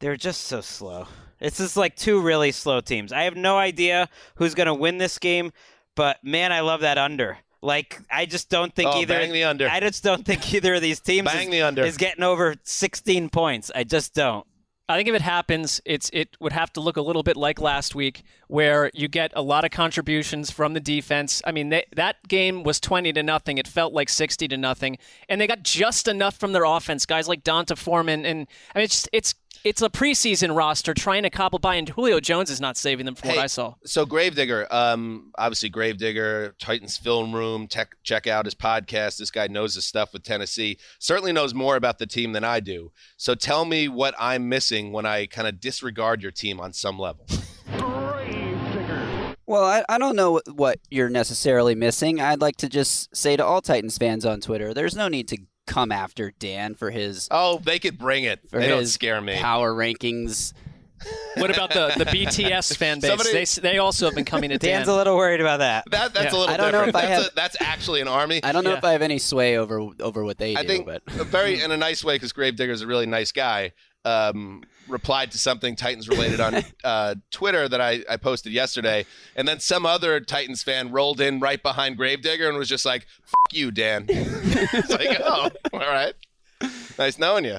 they're just so slow. It's just like two really slow teams. I have no idea who's going to win this game, but man, I love that under. Like I just don't think Oh, either. bang the under. I just don't think either of these teams Bang is, the under. is getting over 16 points. I just don't. I think if it happens, it's it would have to look a little bit like last week, where you get a lot of contributions from the defense. I mean, they, that game was twenty to nothing. It felt like sixty to nothing, and they got just enough from their offense. Guys like D'Onta Foreman, and I mean, it's it's it's a preseason roster trying to cobble by, and Julio Jones is not saving them from Hey, what I saw. So Gravedigger, um, obviously Gravedigger, Titans Film Room. Tech, check out his podcast. This guy knows his stuff with Tennessee. Certainly knows more about the team than I do. So tell me what I'm missing when I kind of disregard your team on some level. Well, I, I don't know what- what you're necessarily missing. I'd like to just say to all Titans fans on Twitter, there's no need to come after Dan for his Oh, they could bring it. for They don't scare me. power rankings. What about the, the BTS fan base? Somebody- they, they also have been coming to Dan. Dan's a little worried about that. That that's Yeah. a little I don't know different. if I have- a- that's actually an army. I don't know Yeah. if I have any sway over over what they I do, think but very in a nice way because Gravedigger's a really nice guy. Um, replied to something Titans related on uh, Twitter that I, I posted yesterday, and then some other Titans fan rolled in right behind Gravedigger and was just like, "Fuck you, Dan." it's like, oh, all right, nice knowing you.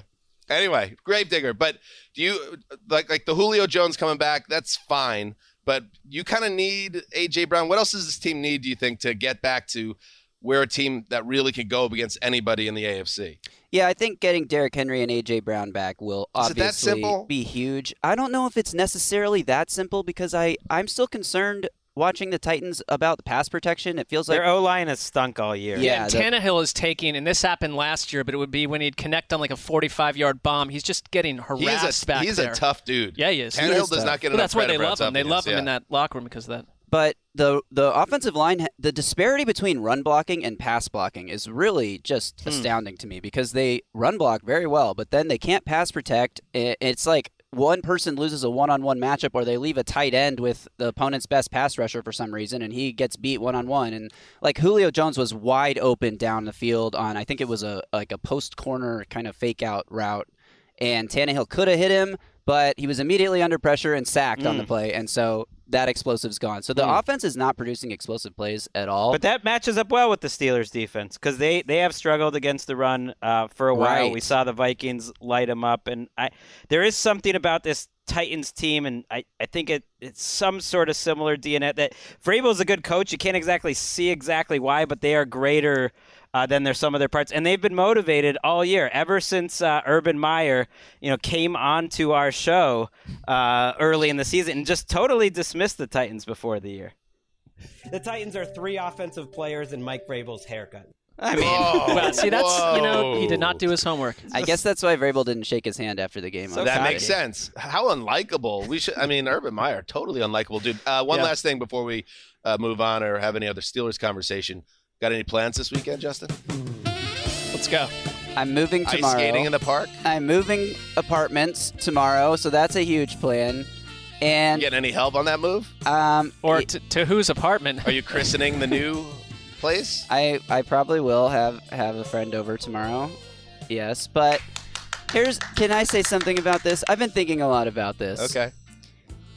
Anyway, Gravedigger, but do you like like the Julio Jones coming back? That's fine, but you kind of need AJ Brown. What else does this team need? Do you think to get back to where a team that really can go up against anybody in the AFC? Yeah, I think getting Derrick Henry and AJ Brown back will Is it that obviously be huge. I don't know if it's necessarily that simple because I I'm still concerned watching the Titans about the pass protection. It feels like Their O line has stunk all year. Yeah, and the- Tannehill is taking, and this happened last year, but it would be when he'd connect on like a 45 yard bomb. He's just getting harassed He's a back he's there. a tough dude. Yeah, he is. He Tannehill is does tough. not get Well, enough that's why they love him. They love him yeah. in that locker room because of that. But the the offensive line, the disparity between run blocking and pass blocking is really just Hmm. astounding to me because they run block very well, but then they can't pass protect. It's like one person loses a one-on-one matchup, or they leave a tight end with the opponent's best pass rusher for some reason, and he gets beat one-on-one. And like Julio Jones was wide open down the field on, I think it was a like a post corner kind of fake out route, and Tannehill could have hit him, but he was immediately under pressure and sacked on the play, and so that explosive's gone. So the offense is not producing explosive plays at all. But that matches up well with the Steelers' defense because they, they have struggled against the run uh, for a while. Right. We saw the Vikings light them up, and I there is something about this Titans team, and I, I think it it's some sort of similar DNA. That Vrabel's a good coach. You can't exactly see exactly why, but they are greater. Uh, than their some of their parts, and they've been motivated all year ever since uh, Urban Meyer, you know, came onto our show uh, early in the season and just totally dismissed the Titans before the year. The Titans are three offensive players and Mike Vrabel's haircut. I mean, Well, see, that's you know he did not do his homework. I guess that's why Vrabel didn't shake his hand after the game. on That Friday. makes sense. How unlikable. We should. I mean, Urban Meyer, totally unlikable dude. Uh, one Yeah. last thing before we uh, move on or have any other Steelers conversation. Got any plans this weekend, Justin? Let's go. I'm moving tomorrow. Ice tomorrow. skating in the park. I'm moving apartments tomorrow, so that's a huge plan. And Getting any help on that move? um, Or y- to, to whose apartment? Are you christening the new place? I I probably will have have a friend over tomorrow. Yes, but here's can I say something about this? I've been thinking a lot about this. Okay.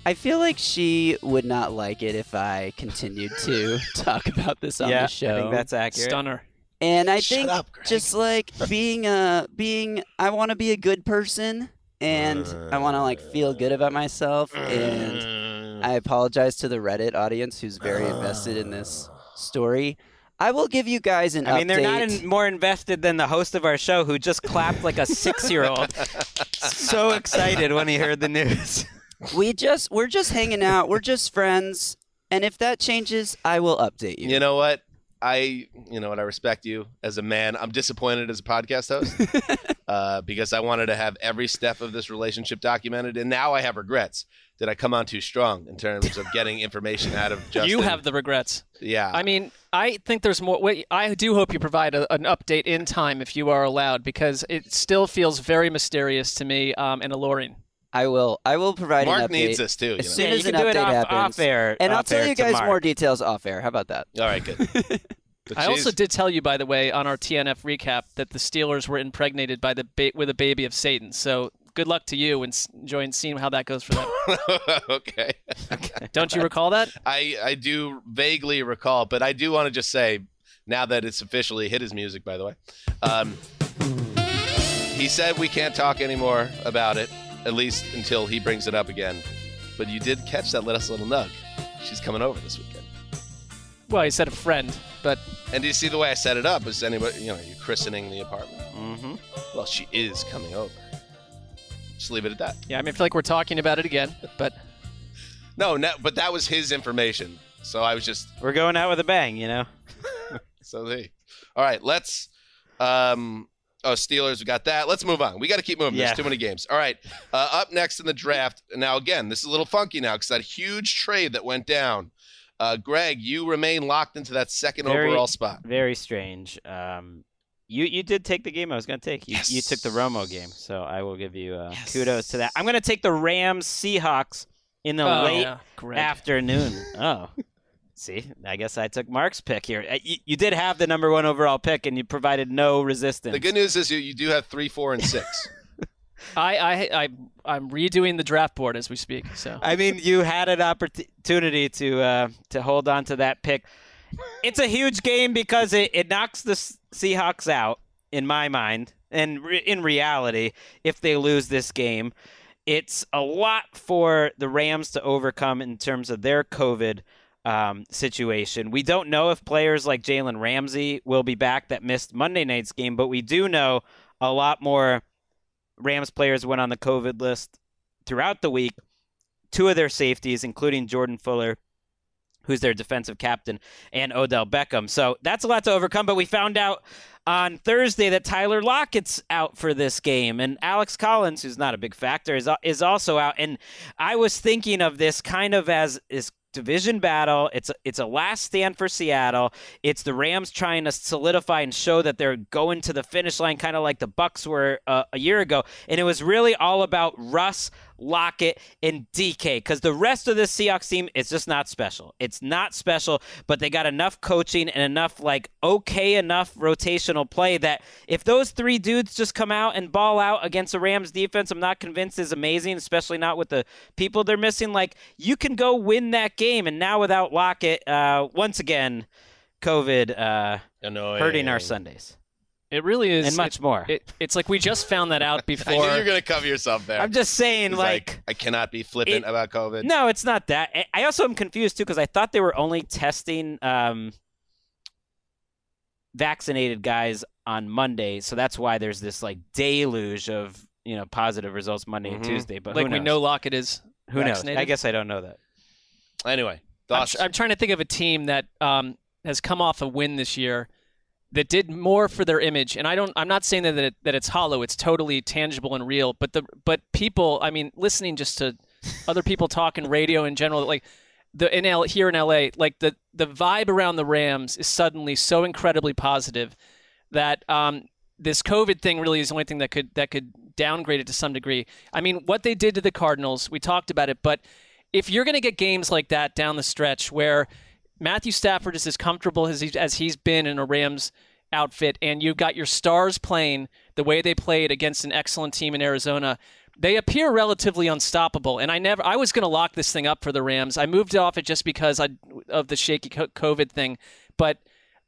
I feel like she would not like it if I continued to talk about this on yeah, the show. I think that's accurate. Stunner. And I Shut think up, just like being a being I want to be a good person and I want to like feel good about myself and I apologize to the Reddit audience who's very invested in this story. I will give you guys an I mean, they're not in, more invested than the host of our show, who just clapped like a six-year-old, so excited when he heard the news. we just we're just hanging out. We're just friends. And if that changes, I will update you. You know what? I, you know what? I respect you as a man. I'm disappointed as a podcast host uh, because I wanted to have every step of this relationship documented, and now I have regrets. Did I come on too strong in terms of getting information out of Justin? You have the regrets. yeah. I mean, I think there's more. Wait, I do hope you provide a, an update in time if you are allowed, because it still feels very mysterious to me um, and alluring. I will I will provide Marc an update. needs this too. You As know? soon Yeah, as you an can do update it off, happens. off air, and I'll tell you guys more details off air. How about that? All right, good. I also did tell you, by the way, on our TNF recap that the Steelers were impregnated by the ba- with a baby of Satan. So good luck to you and s- enjoying seeing how that goes for them. okay. Don't you recall that? I I do vaguely recall, but I do want to just say now that it's officially hit his music, by the way. Um, he said we can't talk anymore about it, at least until he brings it up again. But you did catch that little little nug. She's coming over this weekend. Well, he said a friend, but And do you see the way I set it up? Is anybody, you know, are you christening the apartment? Mm-hmm. Well, she is coming over. Just leave it at that. Yeah, I mean, I feel like we're talking about it again, but No, no, but that was his information. So I was just We're going out with a bang, you know. so they. All right, let's. Um. Oh, Steelers, we got that. Let's move on. We got to keep moving. Yeah. There's too many games. All right. Uh, up next in the draft. Now, again, this is a little funky now because that huge trade that went down. Uh, Gregg, you remain locked into that second Very- overall spot. Very strange. Um, you you did take the game I was going to take. You, you took the Romo game, so I will give you uh, kudos to that. I'm going to take the Rams Seahawks in the Oh, late yeah. Afternoon. oh, see, I guess I took Marc's pick here. Uh, You, you did have the number one overall pick, and you provided no resistance. The good news is you, you do have three, four, and six. I, I, I, I'm redoing the draft board as we speak. So I mean, you had an opportunity to uh, to hold on to that pick. It's a huge game because it, it knocks the Seahawks out, in my mind, and re- in reality, if they lose this game, it's a lot for the Rams to overcome in terms of their COVID um, situation. We don't know if players like Jalen Ramsey will be back that missed Monday night's game, but we do know a lot more Rams players went on the COVID list throughout the week. Two of their safeties, including Jordan Fuller, who's their defensive captain, and Odell Beckham. So that's a lot to overcome. But we found out on Thursday that Tyler Lockett's out for this game, and Alex Collins, who's not a big factor, is is also out. And I was thinking of this kind of as is division battle. It's a, it's a last stand for Seattle. It's the Rams trying to solidify and show that they're going to the finish line, kind of like the Bucks were uh, a year ago. And it was really all about Russ, Lockett, and DK because the rest of this Seahawks team is just not special. It's not special, but they got enough coaching and enough like okay enough rotational play that if those three dudes just come out and ball out against the Rams defense, I'm not convinced is amazing, especially not with the people they're missing. Like you can go win that game, and now without Lockett, uh, once again, COVID uh, hurting our Sundays. It really is, And much it- more. It, it's like we just found that out before. I knew before. you were going to cover yourself there. I'm just saying, He's like I cannot be flippant it- about COVID. No, it's not that. I- I also am confused too because I thought they were only testing um, vaccinated guys on Monday, so that's why there's this like deluge of you know positive results Monday and Mhm. Tuesday. But like who we know Lockett is who knows? I guess I don't know that. Anyway, I'm, tr- I'm trying to think of a team that um, has come off a win this year that did more for their image. And I don't. I'm not saying that it, that it's hollow. It's totally tangible and real. But the but people. I mean, listening just to other people talking radio in general, like the in L, here in LA, like the the vibe around the Rams is suddenly so incredibly positive that um, this COVID thing really is the only thing that could that could downgrade it to some degree. I mean, what they did to the Cardinals, we talked about it, but if you're going to get games like that down the stretch where Matthew Stafford is as comfortable as, he, as he's been in a Rams outfit, and you've got your stars playing the way they played against an excellent team in Arizona, they appear relatively unstoppable. And I never, I was going to lock this thing up for the Rams. I moved off it just because I, of the shaky COVID thing, but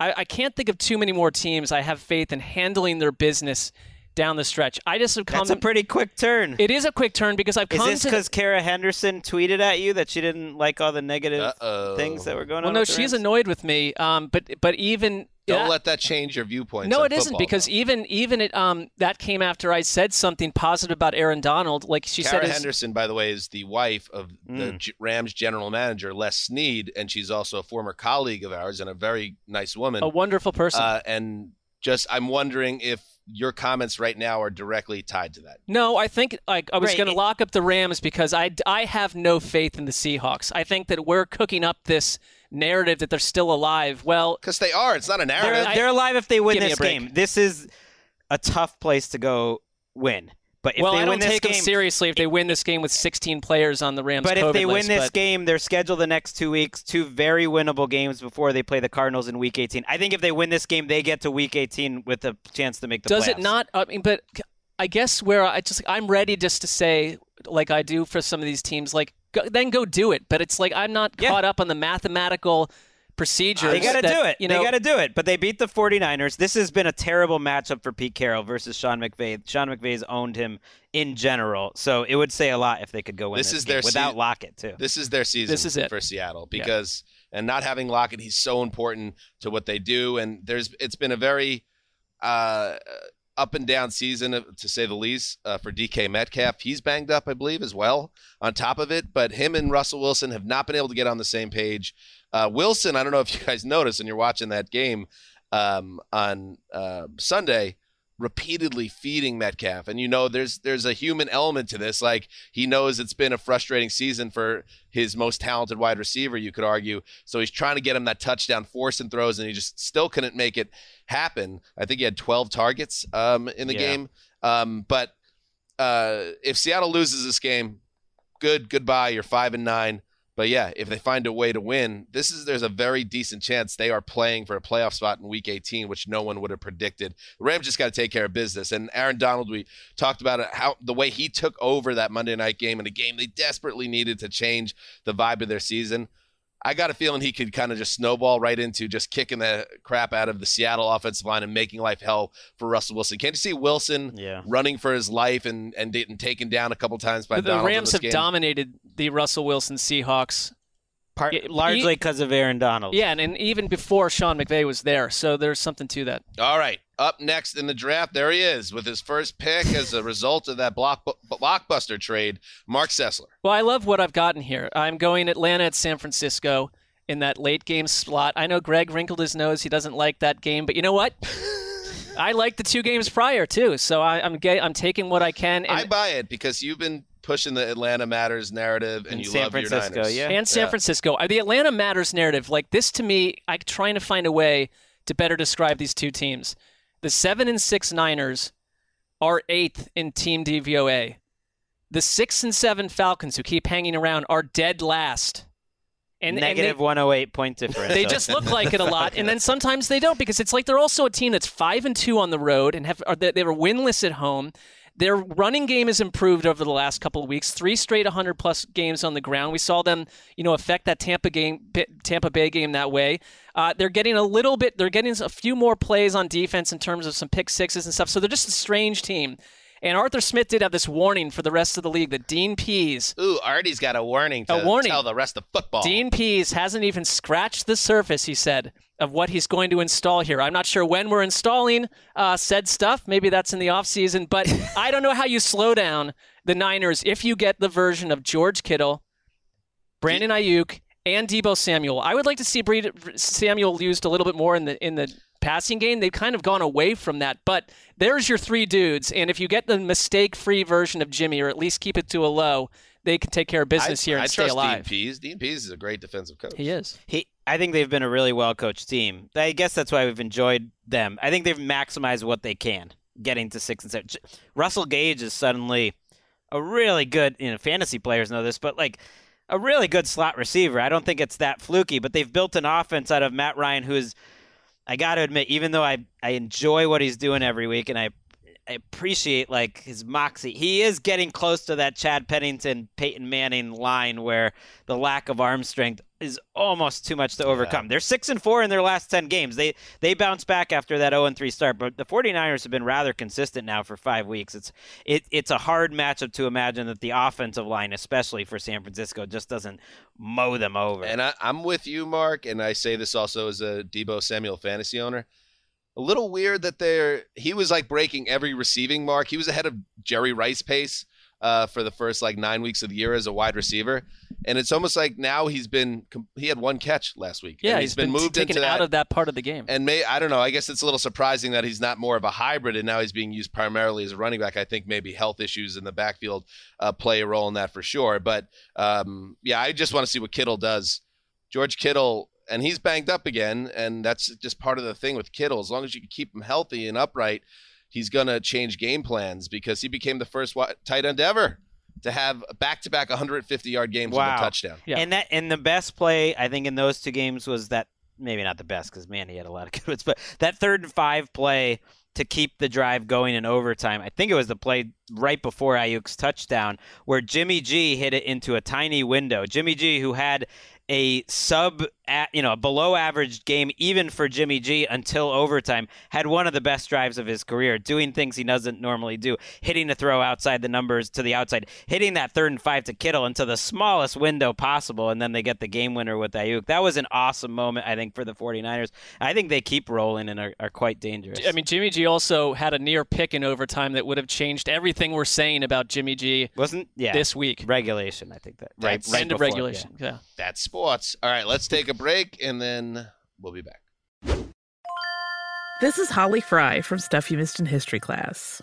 I, I can't think of too many more teams I have faith in handling their business down the stretch. I just have come. That's a pretty quick turn. it is a quick turn because I've come. Is this because Kara Henderson tweeted at you that she didn't like all the negative Uh-oh. things that were going well, on? Well, no, she's Rams? annoyed with me. Um, but but even Don't yeah, let that change your viewpoint. no, on it isn't because though. even even it um that came after I said something positive about Aaron Donald. Like she Kara said, his- Henderson, by the way, is the wife of the Mm. G- Rams general manager Les Snead, and she's also a former colleague of ours and a very nice woman. a wonderful person. Uh, and just, I'm wondering if your comments right now are directly tied to that. No, I think like I was Right, going to lock up the Rams because I, I have no faith in the Seahawks. I think that we're cooking up this narrative that they're still alive. Well, Because they are. It's not a narrative. They're, I- they're alive if they win this game. This is a tough place to go win. But if well, they I win don't this take game, them seriously if they win this game with 16 players on the Rams. But if COVID they win list, this but- game, they're scheduled the next two weeks, two very winnable games before they play the Cardinals in Week 18. I think if they win this game, they get to Week 18 with a chance to make the does playoffs. it not? I mean, but I guess where I just I'm ready just to say like I do for some of these teams, like go, then go do it. But it's like I'm not Yeah. caught up on the mathematical procedures. They got to do it. You know, they got to do it. But they beat the 49ers. This has been a terrible matchup for Pete Carroll versus Sean McVay. Sean McVay's owned him in general, so it would say a lot if they could go win This this, is game their without se- Lockett too. This is their season This is it. for Seattle because and not having Lockett, he's so important to what they do. And there's it's been a very uh, up and down season uh, to say the least uh, for DK Metcalf. He's banged up, I believe, as well. On top of it, but him and Russell Wilson have not been able to get on the same page. Uh, Wilson, I don't know if you guys noticed, and you're watching that game um, on uh, Sunday repeatedly feeding Metcalf. And you know there's there's a human element to this. Like he knows it's been a frustrating season for his most talented wide receiver, you could argue. So he's trying to get him that touchdown, force and throws, and he just still couldn't make it happen. I think he had 12 targets um, in the Yeah. game. Um, but uh, if Seattle loses this game, good goodbye. You're five and nine. But yeah, if they find a way to win, this is there's a very decent chance they are playing for a playoff spot in Week 18, which no one would have predicted. The Rams just got to take care of business. And Aaron Donald, we talked about it, how the way he took over that Monday night game in a game they desperately needed to change the vibe of their season. I got a feeling he could kind of just snowball right into just kicking the crap out of the Seattle offensive line and making life hell for Russell Wilson. Can't you see Wilson Yeah. running for his life and and getting taken down a couple times by But the Donald in Rams this have game? dominated the Russell Wilson Seahawks. Part, Yeah, largely because of Aaron Donald. Yeah, and, and even before Sean McVay was there, so there's something to that. All right. Up next in the draft, there he is with his first pick as a result of that block, blockbuster trade, Marc Sessler. Well, I love what I've gotten here. I'm going Atlanta at San Francisco in that late game slot. I know Gregg wrinkled his nose; he doesn't like that game, but you know what? I like the two games prior too, so I, I'm ga- I'm taking what I can. And, I buy it because you've been pushing the Atlanta Matters narrative and In you San love Francisco, your Niners. yeah. and San Francisco. Uh, The Atlanta Matters narrative, like this to me, I'm trying to find a way to better describe these two teams. The seven and six Niners are eighth in team DVOA. The six and seven Falcons, who keep hanging around, are dead last. And, and they- Negative 108 point difference. they just look like it a lot, and then sometimes they don't because it's like they're also a team that's five and two on the road and have are they, they were winless at home. Their running game has improved over the last couple of weeks. Three straight 100 plus games on the ground. We saw them, you know, affect that Tampa game, Tampa Bay game that way. Uh, they're getting a little bit. They're getting a few more plays on defense in terms of some pick sixes and stuff. So they're just a strange team. And Arthur Smith did have this warning for the rest of the league that Dean Pees Ooh, Artie's got a warning to A warning. tell the rest of football. Dean Pees hasn't even scratched the surface, he said, of what he's going to install here. I'm not sure when we're installing uh, said stuff. Maybe that's in the offseason, but I don't know how you slow down the Niners if you get the version of George Kittle, Brandon Aiyuk, and Deebo Samuel. I would like to see Breed- Samuel used a little bit more in the in the passing game. They've kind of gone away from that, but there's your three dudes, and if you get the mistake-free version of Jimmy, or at least keep it to a low, they can take care of business I, here I and stay trust alive. Dean Pees. Dean Pees is a great defensive coach. He is. He, I think they've been a really well coached team. I guess that's why we've enjoyed them. I think they've maximized what they can, getting to six and seven. Russell Gage is suddenly a really good, you know, fantasy players know this, but like a really good slot receiver. I don't think it's that fluky, but they've built an offense out of Matt Ryan, who is, I got to admit, even though I, I enjoy what he's doing every week and I, I appreciate like his moxie. He is getting close to that Chad Pennington, Peyton Manning line where the lack of arm strength is almost too much to overcome. They're 6 and 4 in their last 10 games. They they bounced back after that 0 and 3 start, but the 49ers have been rather consistent now for 5 weeks. It's it, it's a hard matchup to imagine that the offensive line, especially for San Francisco, just doesn't mow them over. And I, I'm with you, Marc, and I say this also as a Deebo Samuel fantasy owner. A little weird that they're he was like breaking every receiving mark. He was ahead of Jerry Rice pace uh, for the first like nine weeks of the year as a wide receiver, and it's almost like now he's been he had one catch last week. Yeah, and he's been, moved taken into out that. of that part of the game. And may I don't know. I guess it's a little surprising that he's not more of a hybrid, and now he's being used primarily as a running back. I think maybe health issues in the backfield uh, play a role in that for sure. But um, yeah, I just want to see what Kittle does. George Kittle, and he's banged up again, and that's just part of the thing with Kittle. As long as you can keep him healthy and upright, he's gonna change game plans because he became the first tight end ever to have back-to-back 150 yard games with a touchdown. Yeah. And that and the best play I think in those two games was that maybe not the best because man he had a lot of good ones, but that third and five play to keep the drive going in overtime. I think it was the play right before Aiyuk's touchdown, where Jimmy G hit it into a tiny window. Jimmy G, who had a sub, you know, a below average game even for Jimmy G until overtime, had one of the best drives of his career, doing things he doesn't normally do, hitting a throw outside the numbers to the outside, hitting that third and five to Kittle into the smallest window possible, and then they get the game winner with Aiyuk. That was an awesome moment, I think, for the 49ers. I think they keep rolling and are, are quite dangerous. I mean, Jimmy G also had a near pick in overtime that would have changed everything we're saying about Jimmy G. Wasn't yeah this week regulation? I think that right, That's- right end of regulation. yeah. yeah. That's sports. All right, let's take a break and then we'll be back. This is Holly Fry from Stuff You Missed in History class.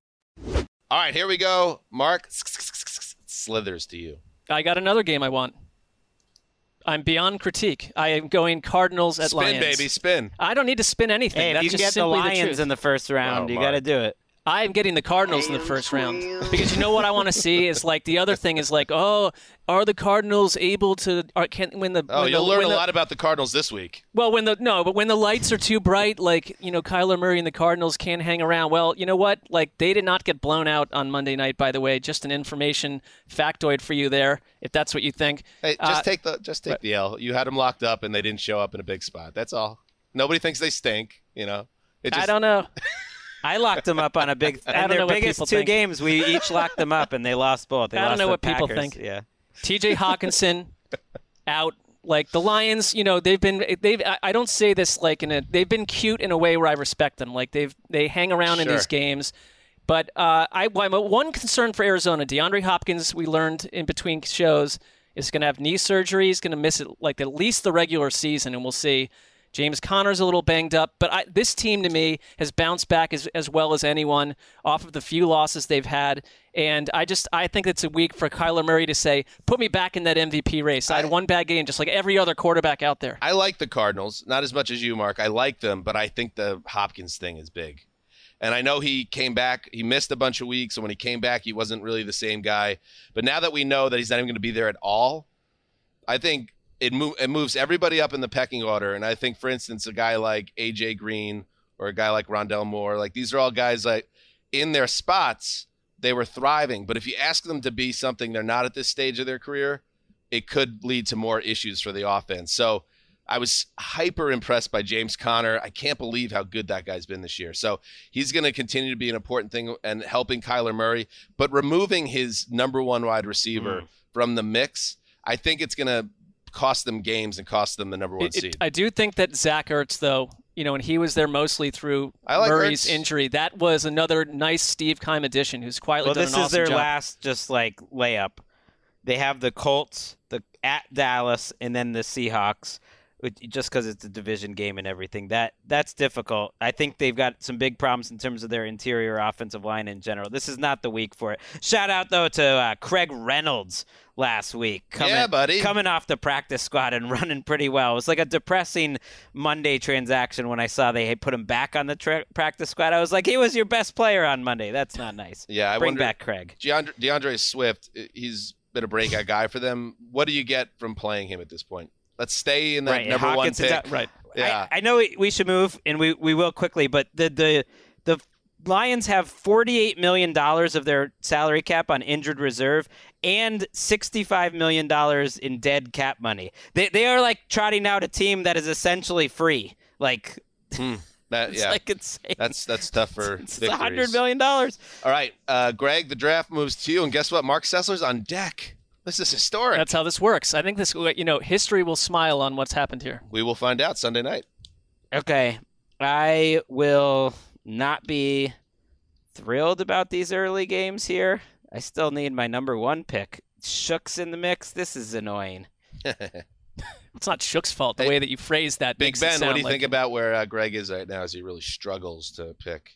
All right, here we go. Marc slithers to you. I got another game I want. I'm beyond critique. I am going Cardinals at Spin, Lions. Spin, baby, spin. I don't need to spin anything. Hey, if That's you can just get the simply the, Lions in the first round, Oh, you got to do it. I am getting the Cardinals in the first round because you know what I want to see is like the other thing is like, oh, are the Cardinals able to? Are, can when the Oh, when you'll the, learn a the- lot about the Cardinals this week. Well, when the no, but when the lights are too bright, like you know, Kyler Murray and the Cardinals can't hang around. Well, you know what? Like they did not get blown out on Monday night. By the way, just an information factoid for you there, if that's what you think. Hey, just Uh, take the just take the L. You had them locked up and they didn't show up in a big spot. That's all. Nobody thinks they stink. You know. It just, I don't know. I locked them up on a big. I And their biggest two think. games, we each locked them up, and they lost both. They I don't know what people think. Yeah. T.J. Hockenson out. Like the Lions, you know, they've been they've. I- don't say this like in a. They've been cute in a way where I respect them. Like they've they hang around in these games. But uh, I, I'm one concern for Arizona. DeAndre Hopkins, we learned in between shows, is going to have knee surgery. He's going to miss it like at least the regular season, and we'll see. James Conner's a little banged up, but I, this team to me has bounced back as, as well as anyone off of the few losses they've had. And I just I think it's a week for Kyler Murray to say, "Put me back in that MVP race." I had one bad game, just like every other quarterback out there. I like the Cardinals, not as much as you, Marc. I like them, but I think the Hopkins thing is big. And I know he came back, he missed a bunch of weeks, and when he came back, he wasn't really the same guy. But now that we know that he's not even going to be there at all, I think it, mo- it moves everybody up in the pecking order. And I think, for instance, a guy like AJ Green or a guy like Rondale Moore, like these are all guys like in their spots, they were thriving. But if you ask them to be something they're not at this stage of their career, it could lead to more issues for the offense. So I was hyper impressed by James Conner. I can't believe how good that guy's been this year. So he's going to continue to be an important thing and helping Kyler Murray, but removing his number one wide receiver mm. from the mix, I think it's going to cost them games and cost them the number one It- it- seed. I do think that Zach Ertz, though, you know, and he was there mostly through I like Murray's Ertz. injury. That was another nice Steve Keim addition, who's quietly Well, done this an is awesome their job. last just like layup. They have the Colts, the at Dallas, and then the Seahawks. Just because it's a division game and everything. That that's difficult. I think they've got some big problems in terms of their interior offensive line in general. This is not the week for it. Shout out though to uh, Craig Reynolds last week. Coming, Yeah, buddy. Coming off the practice squad and running pretty well. It was like a depressing Monday transaction when I saw they had put him back on the tra- practice squad. I was like, he was your best player on Monday. That's not nice. Yeah, I Bring wonder- back Craig. DeAndre, DeAndre Swift, he's been a breakout guy for them. What do you get from playing him at this point? Let's stay in that Right, number Hawkins one pick. out- right. Yeah. I, I know we, should move, and we, we will quickly, but the the the Lions have $48 million of their salary cap on injured reserve and $65 million in dead cap money. They, they are like trotting out a team that is essentially free. Like, That- it's yeah. like insane. That's that's tough for it's victories. $100 million. All right, uh, Gregg, the draft moves to you, and guess what? Marc Sessler's on deck. This is historic. That's how this works. I think this, you know, history will smile on what's happened here. we will find out Sunday night. Okay. I will not be thrilled about these early games here. I still need my number one pick. Shook's in the mix. This is annoying. It's not Shook's fault. The Hey, way that you phrase that Big makes it Ben, what do you like think about where uh, Gregg is right now as he really struggles to pick?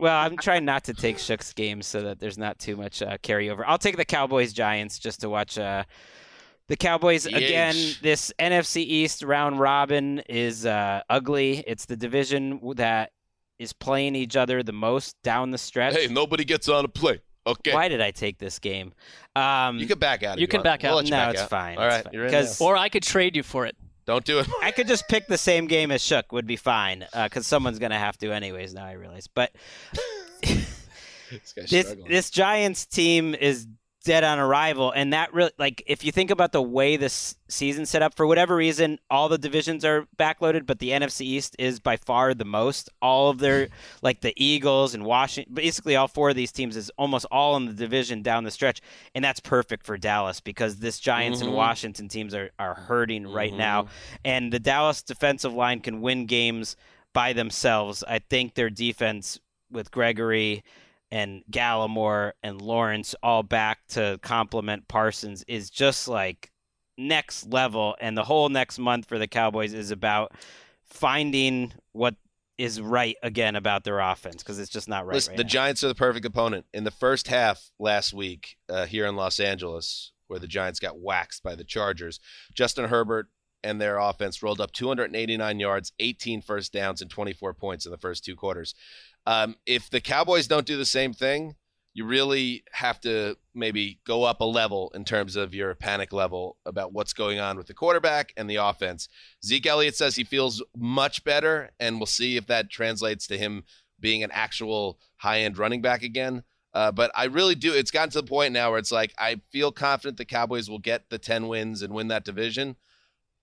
Well, I'm trying not to take Shook's games so that there's not too much uh, carryover. I'll take the Cowboys Giants just to watch uh, the Cowboys again. This NFC East round robin is uh, ugly. It's the division that is playing each other the most down the stretch. Hey, nobody gets on a play. Okay. Why did I take this game? Um, You can back out. if You can want. back We'll out. let you No, back it's out. fine, All right, it's right, fine. you're in 'Cause- now. Or I could trade you for it. Don't do it. I could just pick the same game as Shook would be fine uh, because someone's gonna have to anyways. Now I realize, but this guy's this this Giants team is dead on arrival, and that really like if you think about the way this season set up, for whatever reason, all the divisions are backloaded, but the NFC East is by far the most. All of their like the Eagles and Washington, basically all four of these teams is almost all in the division down the stretch, and that's perfect for Dallas because this Giants and Mhm. Washington teams are are hurting right now, and the Dallas defensive line can win games by themselves. I think their defense with Gregory and Gallimore and Lawrence all back to complement Parsons is just like next level. And the whole next month for the Cowboys is about finding what is right again about their offense because it's just not right. Listen, right the now. Giants are the perfect opponent. In the first half last week uh, here in Los Angeles, where the Giants got waxed by the Chargers, Justin Herbert and their offense rolled up 289 yards, 18 first downs, and 24 points in the first two quarters. Um, if the Cowboys don't do the same thing, you really have to maybe go up a level in terms of your panic level about what's going on with the quarterback and the offense. Zeke Elliott says he feels much better, and we'll see if that translates to him being an actual high end running back again. Uh, but I really do. It's gotten to the point now where it's like I feel confident the Cowboys will get the 10 wins and win that division.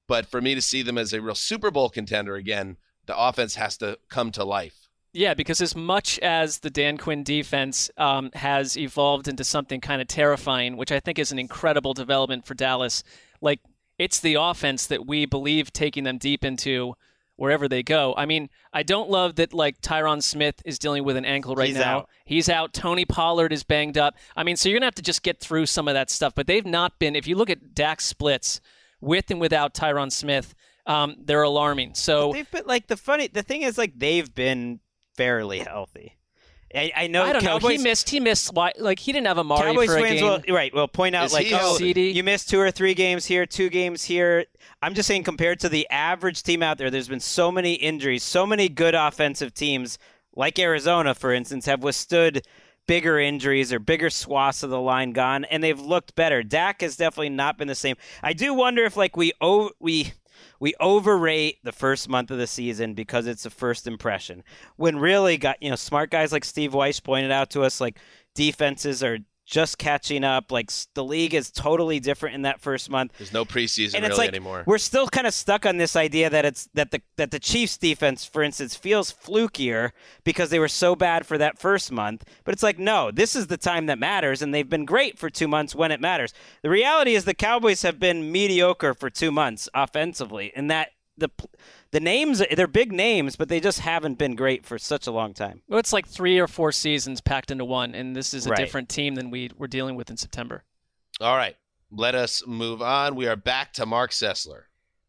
But for me to see them as a real Super Bowl contender again, the offense has to come to life. Yeah, because as much as the Dan Quinn defense um, has evolved into something kind of terrifying, which I think is an incredible development for Dallas, like it's the offense that we believe taking them deep into wherever they go. I mean, I don't love that like Tyron Smith is dealing with an ankle right He's now. out. He's out. Tony Pollard is banged up. I mean, so you're gonna have to just get through some of that stuff. But they've not been. If you look at Dak splits with and without Tyron Smith, um, they're alarming. So they've been like the funny. The thing is, like they've been fairly healthy. I, I know I don't know. He missed. He missed. Like he didn't have Amari Cowboys for a fans game. will right. Will point out Is like oh. CD? you missed two or three games here, two games here. I'm just saying compared to the average team out there, there's been so many injuries, so many good offensive teams like Arizona, for instance, have withstood bigger injuries or bigger swaths of the line gone, and they've looked better. Dak has definitely not been the same. I do wonder if like we oh we we overrate the first month of the season because it's a first impression. When really got you know smart guys like Steve Weiss pointed out to us like defenses are just catching up. Like the league is totally different in that first month. There's no preseason And really it's like anymore. we're still kind of stuck on this idea that it's that the that the Chiefs defense, for instance, feels flukier because they were so bad for that first month. But it's like no, this is the time that matters, and they've been great for two months when it matters. The reality is the Cowboys have been mediocre for two months offensively, and that the the names they're big names, but they just haven't been great for such a long time. Well, it's like three or four seasons packed into one, and this is a Right. different team than we were dealing with in September. All right, let us move on. We are back to Marc Sessler.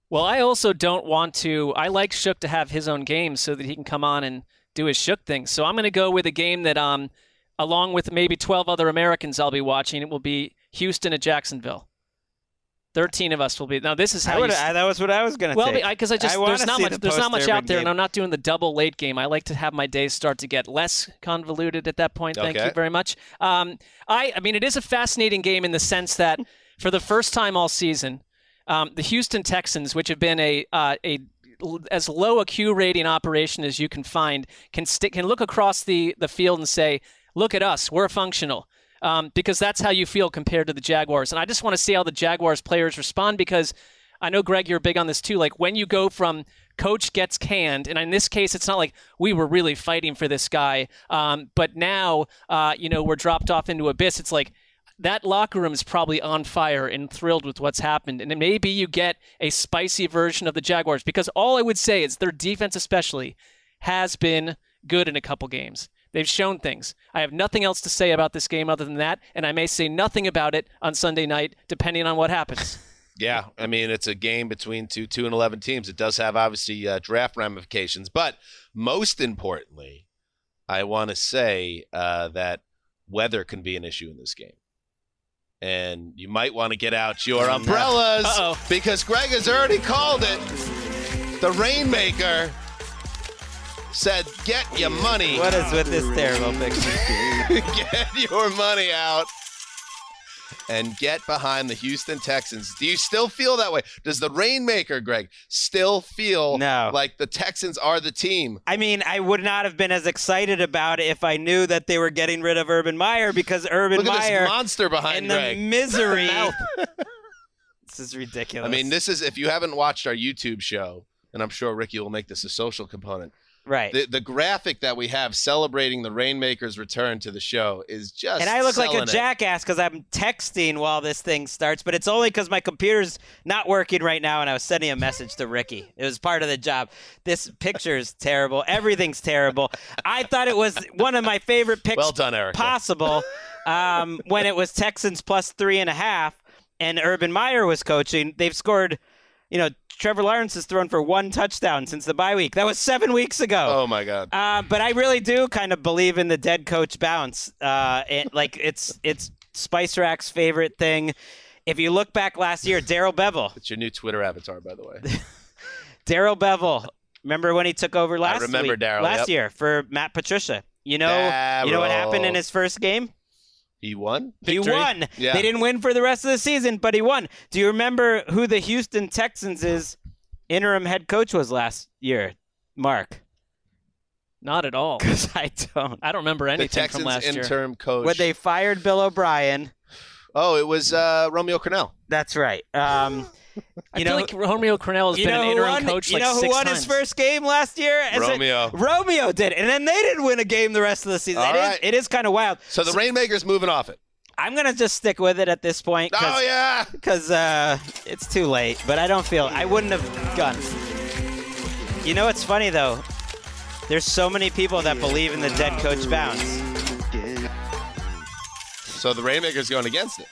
Well, I also don't want to. I like Shook to have his own game so that he can come on and do his Shook thing. So I'm going to go with a game that, um, along with maybe 12 other Americans I'll be watching, it will be Houston at Jacksonville. 13 of us will be. Now this is I how would, you. I, that was what I was going to well, take. because I, just wanna there's not much the there's not much out there, and. I'm not doing the double late game. I like to have my days start to get less convoluted at that point. Thank Okay. you very much. Um, I I mean it is a fascinating game in the sense that for the first time all season, um, the Houston Texans, which have been a uh, a l- as low a Q rating operation as you can find, can sti- can look across the the field and say, "Look at us, we're functional." Um, because that's how you feel compared to the Jaguars, and I just want to see how the Jaguars players respond because I know Greg, you're big on this too. Like when you go from coach gets canned, and in this case, it's not like we were really fighting for this guy, um, but now uh, you know we're dropped off into abyss. It's like that locker room is probably on fire and thrilled with what's happened. And maybe you get a spicy version of the Jaguars because all I would say is their defense, especially, has been good in a couple games. They've shown things. I have nothing else to say about this game other than that, and I may say nothing about it on Sunday night, depending on what happens. Yeah, I mean it's a game between two two and eleven teams. It does have obviously uh, draft ramifications, but most importantly, I want to say uh, that weather can be an issue in this game, and you might want to get out your umbrellas Uh-oh. because Greg has already called it. The rainmaker said, "Get your money, what is with this terrible picture? get your money out." And get behind the Houston Texans. Do you still feel that way? Does the Rainmaker, Greg, still feel No. like the Texans are the team? I mean, I would not have been as excited about it if I knew that they were getting rid of Urban Meyer because Urban Look Meyer this monster behind and the misery. this is ridiculous. I mean, this is if you haven't watched our YouTube show, and I'm sure Ricky will make this a social component. Right. The, the graphic that we have celebrating the Rainmaker's return to the show is just and I look like a it. jackass because I'm texting while this thing starts, but it's only because my computer's not working right now, and I was sending a message to Ricky. It was part of the job. This picture is terrible. Everything's terrible. I thought it was one of my favorite picks Well done, Erica. possible um, when it was Texans plus three and a half, and Urban Meyer was coaching. They've scored, you know, Trevor Lawrence has thrown for one touchdown since the bye week. That was seven weeks ago. Oh my God! Uh, but I really do kind of believe in the dead coach bounce. Uh, it, like it's it's Spice Rack's favorite thing. If you look back last year, Darrell Bevell, It's your new Twitter avatar, by the way. Darrell Bevell. Remember when he took over last remember week- Darrell, last yep. year for Matt Patricia? You know, you know what happened in his first game? He won. He won. Yeah. They didn't win for the rest of the season, but he won. Do you remember who the Houston Texans' interim head coach was last year? Marc, Not at all. because I don't. I don't remember The anything Texans from last year. interim coach. When they fired Bill O'Brien. oh, it was uh, Romeo Crennel. That's right. Um, I you feel know, like Romeo Crennel has been know an who interim won? coach you like know who six won times. his first game last year? As a- Romeo. Romeo did, and then they didn't win a game the rest of the season. All It is- right. it is kind of wild. So the Rainmaker's moving off it. I'm gonna just stick with it at this point. Cause, Oh yeah. because uh, it's too late. But I don't feel I wouldn't have gone. You know what's funny though? There's so many people that believe in the dead coach bounce So the Rainmaker's going against it.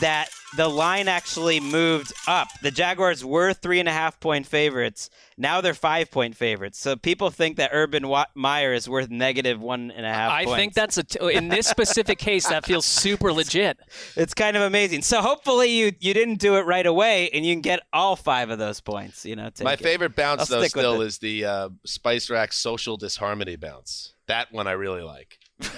that the line actually moved up. The Jaguars were three and a half point favorites. Now they're five point favorites. So people think that Urban Meyer is worth negative one and a half. I points. think that's a t- in this specific case that feels super legit. it's kind of amazing. So hopefully you you didn't do it right away, and you can get all five of those points. You know, take My it. favorite bounce I'll though still it. is the uh, Spice Rack social disharmony bounce. That one I really like.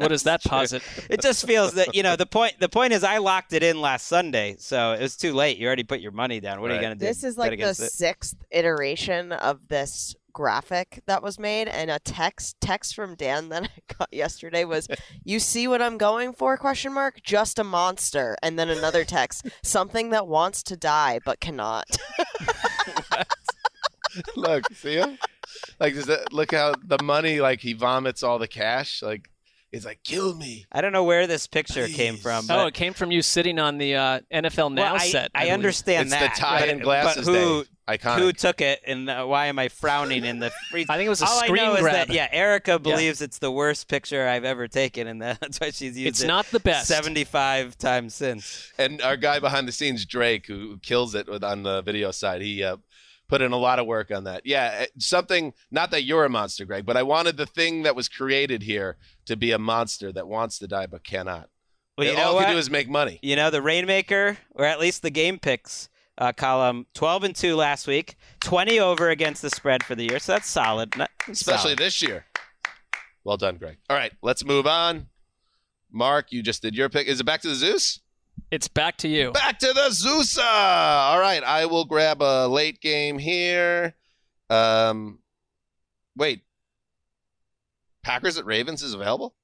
What does that posit? It just feels that you know the point. The point is, I locked it in last Sunday, so it was too late. You already put your money down. What are you gonna do? This is like the it? sixth iteration of this graphic that was made, and a text text from Dan that I got yesterday was, "You see what I'm going for?" Question mark. Just a monster, and then another text, something that wants to die but cannot. look, see him? Like, does that, uh, look how the money, like, he vomits all the cash. Like, he's like, kill me. I don't know where this picture came Please. from. Oh, it came from you sitting on the uh, NFL Now well, I, set. I, I believe. understand It's the tie but, and glasses but who day. iconic. who took it and uh, why am I frowning in the free? I think it was a All screen I know grab. is that yeah, Erica believes it's the worst picture I've ever taken, and that's why she's used It's it not the best. seventy-five times since. and our guy behind the scenes, Drake, who kills it with, on the video side, he uh, put in a lot of work on that. Yeah, eh, something. Not that you're a monster, Greg, but I wanted the thing that was created here to be a monster that wants to die but cannot. Well, you all know what? can do is make money. You know, the Rainmaker, or at least the game picks uh, column, 12 and 2 last week, 20 over against the spread for the year. So that's solid. Not- especially solid. this year. Well done, Greg. All right, let's move on. Marc, you just did your pick. Is it back to the Zeus? It's back to you. Back to the Zeusa. All right, I will grab a late game here. Um, wait, Packers at Ravens is available.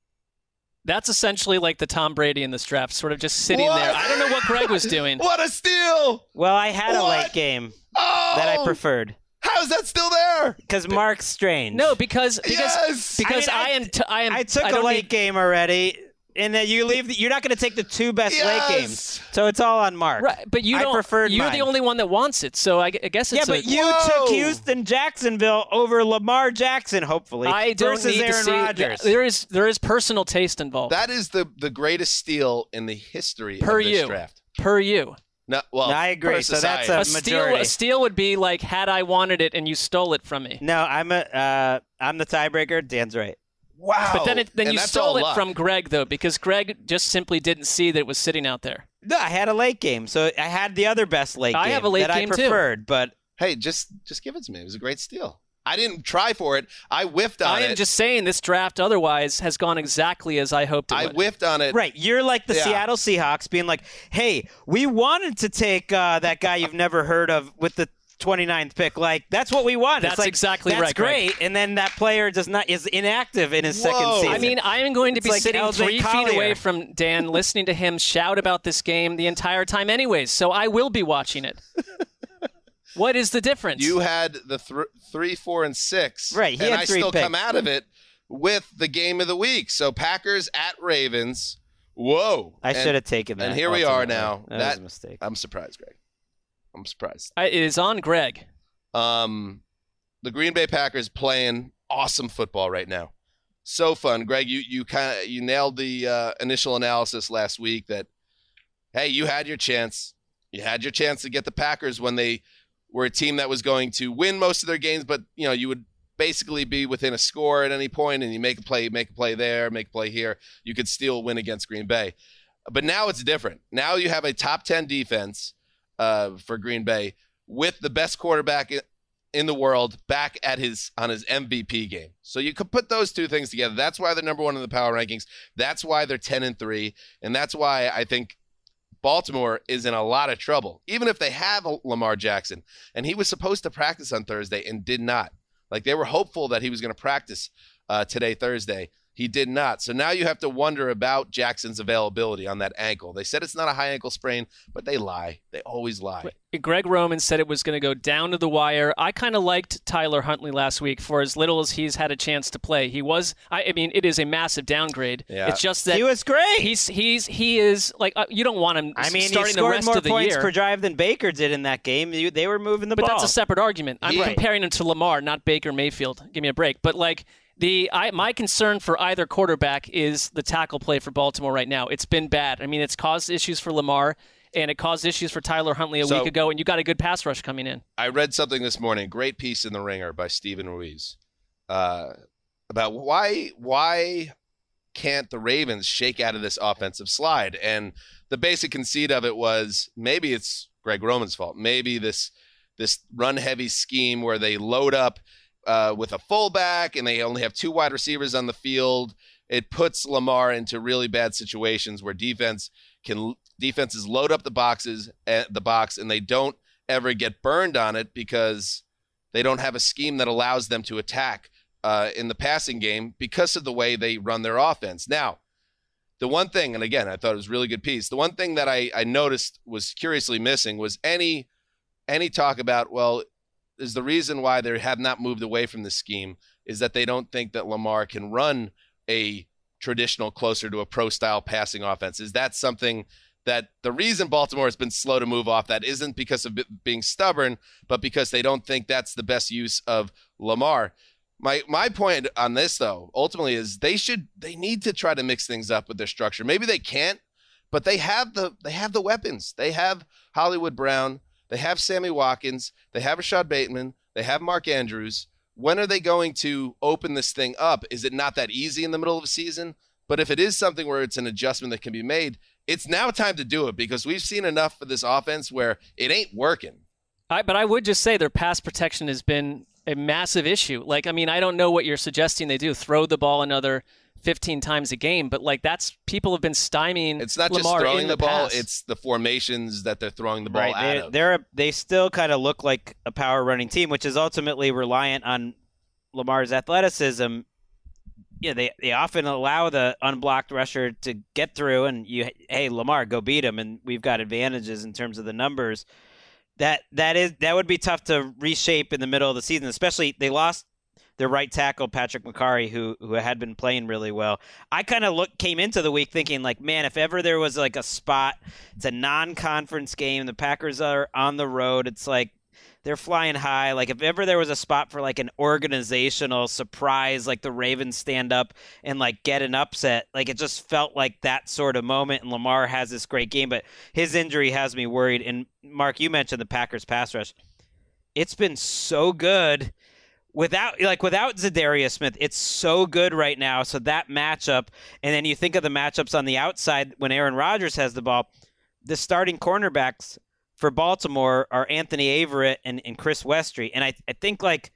That's essentially like the Tom Brady in this draft, sort of just sitting What? there. I don't know what Greg was doing. What a steal! Well, I had a late game Oh, that I preferred How is that still there? because Marc's strange. No, because because Yes! because I I, mean, am t- I am I took I a late need- game already, and then you leave. The, you're not going to take the two best late games, so it's all on Marc. Right, but you I don't. preferred you're mine. the only one that wants it, so I, I guess it's Yeah, it's. but a, you Whoa! took Houston, Jacksonville over Lamar Jackson, hopefully, I don't versus need Aaron to see. Rodgers. There is there is personal taste involved. That is the the greatest steal in the history per of this you, draft. per you. No, well, No, I agree. So that's society. a A steal, a steal would be like had I wanted it and you stole it from me. No, I'm a uh, I'm the tiebreaker. Dan's right. Wow. But then it, then And you stole it luck. from Greg though, because Greg just simply didn't see that it was sitting out there. No, I had a late game, so I had the other best late game. I game have a late that game, I too. preferred. But Hey, just just give it to me. It was a great steal. I didn't try for it. I whiffed on it. I am it. just saying this draft otherwise has gone exactly as I hoped it I would. whiffed on it. right, you're like the Yeah. Seattle Seahawks, being like, "Hey, we wanted to take uh, that guy you've never heard of with the 29th pick. Like that's what we want. That's it's like, exactly that's right, Greg. great. And then that player does not is inactive in his second Whoa. season. I mean, I am going to It's be like sitting LJ three feet away from Dan, listening to him shout about this game the entire time, anyways. So I will be watching it. what is the difference? You had the th- three, four, and six. Right, he and had I three still come out of it with the game of the week. So Packers at Ravens. Whoa. I should have taken that. And here we are now. That, That, was a mistake. I'm surprised, Greg. I'm surprised. I, it is on Greg. Um, the Green Bay Packers playing awesome football right now. So fun, Greg. You you kind of you nailed the uh, initial analysis last week that hey, you had your chance. You had your chance to get the Packers when they were a team that was going to win most of their games, but you know you would basically be within a score at any point, and you make a play, make a play there, make a play here. You could still win against Green Bay. But now it's different. Now you have a top ten defense uh, for Green Bay with the best quarterback in, the world back at his on his MVP game. So you could put those two things together. That's why they're number one in the power rankings. That's why they're ten and three, and that's why I think Baltimore is in a lot of trouble. Even if they have Lamar Jackson, and he was supposed to practice on Thursday and did not. Like they were hopeful that he was going to practice uh, today, Thursday. He did not. So now you have to wonder about Jackson's availability on that ankle. They said it's not a high ankle sprain, but they lie. They always lie. Greg Roman said it was going to go down to the wire. I kind of liked Tyler Huntley last week for as little as he's had a chance to play. He was, I, I mean, it is a massive downgrade. Yeah. It's just that he was great. he's he's he is like uh, you don't want him. I mean, he starting the scored rest more of the points year. per drive than Baker did in that game. You, they were moving the But ball. that's a separate argument. I'm Right. comparing him to Lamar, not Baker Mayfield. Give me a break. But like the I, my concern for either quarterback is the tackle play for Baltimore right now. It's been bad. I mean, it's caused issues for Lamar and it caused issues for Tyler Huntley a So- week ago. And you got a good pass rush coming in. I read something this morning, great piece in the Ringer by Stephen Ruiz, uh, about why why can't the Ravens shake out of this offensive slide? And the basic conceit of it was maybe it's Greg Roman's fault. Maybe this this run heavy scheme where they load up uh, with a fullback and they only have two wide receivers on the field. It puts Lamar into really bad situations where defense can defenses load up the boxes at the box and they don't ever get burned on it because they don't have a scheme that allows them to attack uh, in the passing game because of the way they run their offense. Now, the one thing, and again, I thought it was really good piece. The one thing that I, I noticed was curiously missing was any any talk about well, is the reason why they have not moved away from the scheme is that they don't think that Lamar can run a traditional, closer to a pro style passing offense. Is that something that the reason Baltimore has been slow to move off that isn't because of being stubborn, but because they don't think that's the best use of Lamar. My my point on this though, ultimately is they should they need to try to mix things up with their structure. Maybe they can't, but they have the they have the weapons. They have Hollywood Brown, they have Sammy Watkins, they have Rashod Bateman, they have Mark Andrews. When are they going to open this thing up? Is it not that easy in the middle of a season? But if it is something where it's an adjustment that can be made, it's now time to do it because we've seen enough for this offense where it ain't working. I, but I would just say their pass protection has been a massive issue. Like, I mean, I don't know what you're suggesting they do. Throw the ball another 15 times a game, but like that's people have been stymieing. It's not Lamar just throwing in the, ball; it's the formations that they're throwing the ball right. out They, of. they're a, they still kind of look like a power running team, which is ultimately reliant on Lamar's athleticism. Yeah, they they often allow the unblocked rusher to get through, and you hey Lamar, go beat him, and we've got advantages in terms of the numbers. That that is that would be tough to reshape in the middle of the season, especially they lost their right tackle Patrick Mekari, who who had been playing really well. I kind of look came into the week thinking like, man, if ever there was like a spot, it's a non-conference game. The Packers are on the road. It's like they're flying high. Like if ever there was a spot for like an organizational surprise, like the Ravens stand up and like get an upset, like it just felt like that sort of moment. And Lamar has this great game, but his injury has me worried. And Marc, you mentioned the Packers pass rush. It's been so good without like without Za'Darius Smith, it's so good right now. So that matchup, and then you think of the matchups on the outside when Aaron Rodgers has the ball. The starting cornerbacks for Baltimore are Anthony Averett and, and Chris Westry. And I, I think like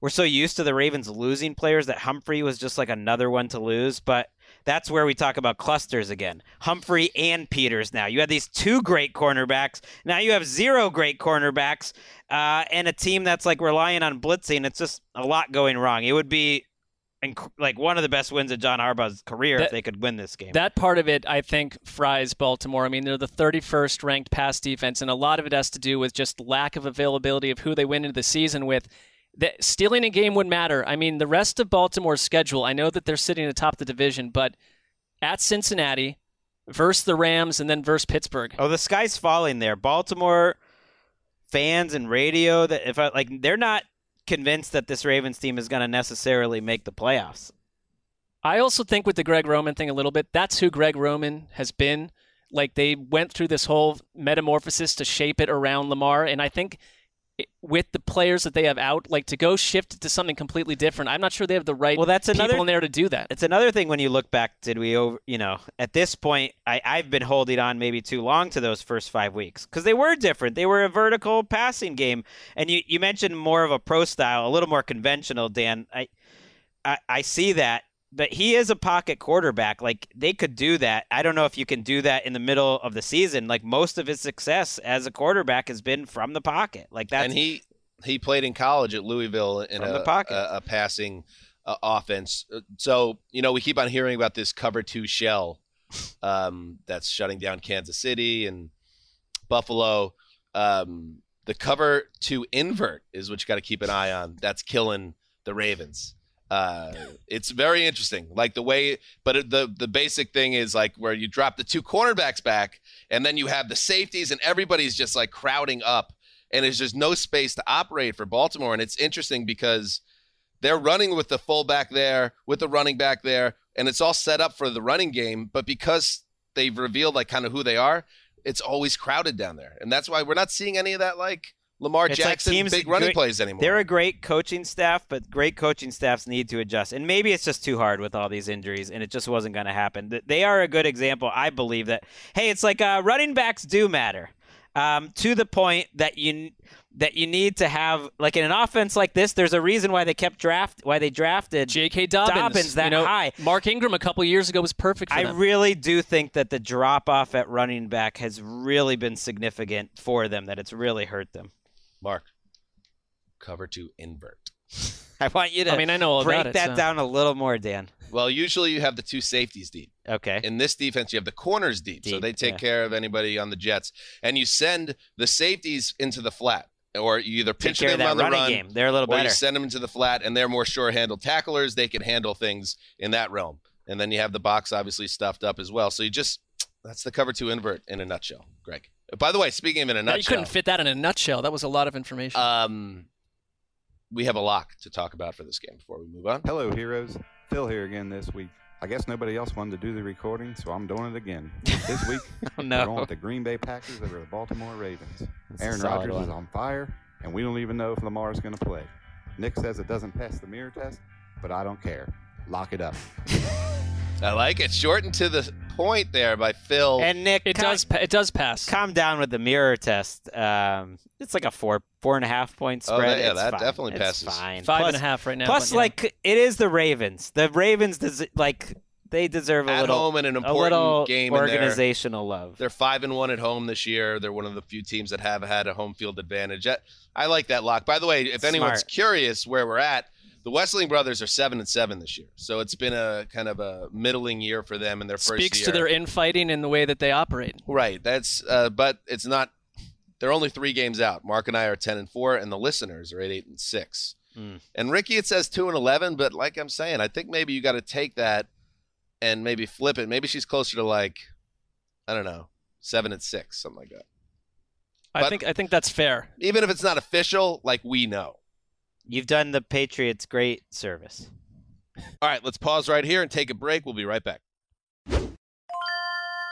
we're so used to the Ravens losing players that Humphrey was just like another one to lose. But that's where we talk about clusters again. Humphrey and Peters now. You had these two great cornerbacks. Now you have zero great cornerbacks uh, and a team that's like relying on blitzing. It's just a lot going wrong. It would be inc- like one of the best wins of John Harbaugh's career That- if they could win this game. That part of it, I think, fries Baltimore. I mean, they're the 31st ranked pass defense, and a lot of it has to do with just lack of availability of who they went into the season with. That stealing a game would matter. I mean, the rest of Baltimore's schedule, I know that they're sitting atop the division, but at Cincinnati, versus the Rams, and then versus Pittsburgh. Oh, the sky's falling there. Baltimore fans and radio that if I, like they're not convinced that this Ravens team is going to necessarily make the playoffs. I also think with the Greg Roman thing a little bit, that's who Greg Roman has been. Like they went through this whole metamorphosis to shape it around Lamar, and I think with the players that they have out, like to go shift to something completely different, I'm not sure they have the right Well, that's people another- in there to do that. It's another thing when you look back. Did we over? You know, at this point, I, I've been holding on maybe too long to those first five weeks because they were different. They were a vertical passing game, and you you mentioned more of a pro style, a little more conventional. Dan, I I, I see that. But he is a pocket quarterback. Like they could do that. I don't know if you can do that in the middle of the season. Like most of his success as a quarterback has been from the pocket. Like that. and he he played in college at Louisville in a, the pocket. a, a passing uh, offense. Uh, So you know we keep on hearing about this cover two shell um, that's shutting down Kansas City and Buffalo. Um, the cover two invert is what you got to keep an eye on. That's killing the Ravens. Uh, it's very interesting, like the way, but the the basic thing is like where you drop the two cornerbacks back, and then you have the safeties, and everybody's just like crowding up, and there's just no space to operate for Baltimore. And it's interesting because they're running with the fullback there, with the running back there, and it's all set up for the running game. But because they've revealed like kind of who they are, it's always crowded down there, and that's why we're not seeing any of that like Lamar It's like Jackson teams- big running great- plays anymore. They're a great coaching staff, but great coaching staffs need to adjust. And maybe it's just too hard with all these injuries, and it just wasn't going to happen. They are a good example, I believe, that, hey, it's like uh, running backs do matter um, to the point that you. That you need to have, like in an offense like this, there's a reason why they kept draft, why they drafted J.K. Dobbins, Dobbins that you know, high. Mark Ingram a couple years ago was perfect for I them. really do think that the drop off at running back has really been significant for them. That it's really hurt them. Marc, cover two invert. I want you to. I mean, I know all break about it, that so- down a little more, Dan. Well, usually you have the two safeties deep. Okay. In this defense, you have the corners deep, so they take yeah. care of anybody on the Jets, and you send the safeties into the flat, or you either Take pitch care of them that on the running run, game. They're a little or better. you send them into the flat, and they're more sure-handled tacklers. They can handle things in that realm, and then you have the box obviously stuffed up as well. So you just That's the cover two invert in a nutshell, Greg. By the way, speaking of in a Now, you couldn't fit that in a nutshell. That was a lot of information. um, we have a lock to talk about for this game before we move on. Hello, heroes. Phil here again this week. I guess nobody else wanted to do the recording, so I'm doing it again. This week, Oh, we're no. going with the Green Bay Packers over the Baltimore Ravens. That's Aaron solid Rodgers is on fire, and we don't even know if Lamar's going to play. Nick says it doesn't pass the mirror test, but I don't care. Lock it up. I like it. Shortened to the point there by Phil. And Nick, it calm, does. Pa- it does pass. calm down with the mirror test. Um, it's like a four four and a half point Oh, spread. that- yeah, It's that fine. definitely It's passes. Fine. Five plus, and a half right now. Plus, but, yeah. like it is the Ravens. The Ravens, des- like they deserve a at little, home in an a important little game. in there. organizational love. They're five and one at home this year. They're one of the few teams that have had a home field advantage. I- I like that lock. By the way, if anyone's Smart. curious where we're at, the Wesseling brothers are seven and seven this year. So it's been a kind of a middling year for them in their first speaks year. to their infighting and the way that they operate. right. That's uh, but it's not. They're only three games out. Marc and I are ten and four, and the listeners are at eight and six. Hmm. And Ricky, it says two and eleven, but like I'm saying, I think maybe you got to take that and maybe flip it. Maybe she's closer to like, I don't know, seven and six, something like that. I But- think. I think that's fair. even if it's not official, like we know. You've done the Patriots great service. All right, let's pause right here and take a break. We'll be right back.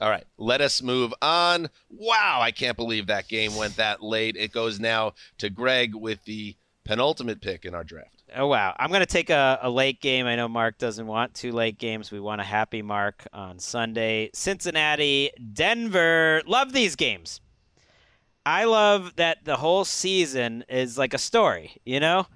All right, let us move on. Wow, I can't believe that game went that late. It goes now to Greg with the penultimate pick in our draft. Oh wow! I'm gonna take a, a late game. I know Marc doesn't want two late games. We want a happy Marc on Sunday. Cincinnati, Denver. Love these games. I love that the whole season is like a story, you know?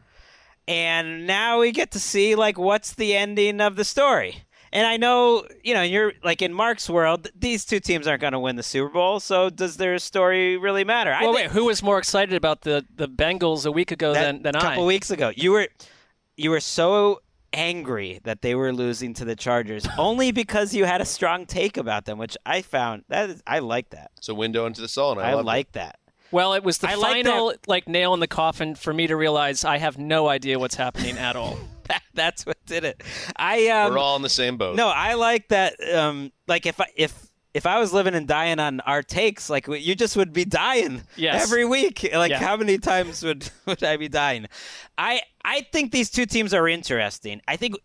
And now we get to see like what's the ending of the story. And I know, you know, you're like in Marc's world, these two teams aren't going to win the Super Bowl. So does their story really matter? I Well, think- wait. Who was more excited about the the Bengals a week ago that than than couple I? weeks ago. You were you were so angry that they were losing to the Chargers only because you had a strong take about them, which I found that is, I like that. It's a window into the soul, and I, I, love like that. Well, it was the I like final like nail in the coffin for me to realize I have no idea what's happening at all. That, that's what did it. I it. um We're all in the same boat. no, I like that. Um, like if I if if I was living and dying on our takes, like you just would be dying Yes. every week. Like Yeah. how many times would would I be dying? I I think these two teams are interesting. I think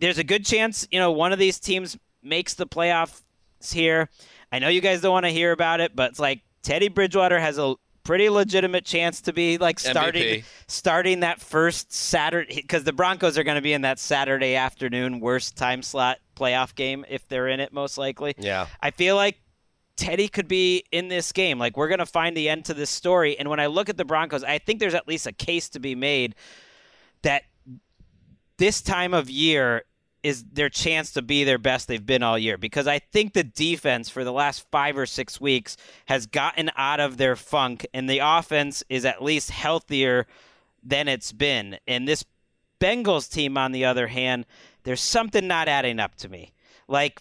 there's a good chance you know one of these teams makes the playoffs here. I know you guys don't want to hear about it, but it's like Teddy Bridgewater has a pretty legitimate chance to be like starting MVP. starting that first Saturday because the Broncos are going to be in that Saturday afternoon worst time slot playoff game if they're in it most likely. Yeah. I feel like Teddy could be in this game. Like we're going to find the end to this story and when I look at the Broncos, I think there's at least a case to be made that this time of year is their chance to be their best they've been all year because I think the defense for the last 5 or 6 weeks has gotten out of their funk and the offense is at least healthier than it's been. And this Bengals team on the other hand, there's something not adding up to me. Like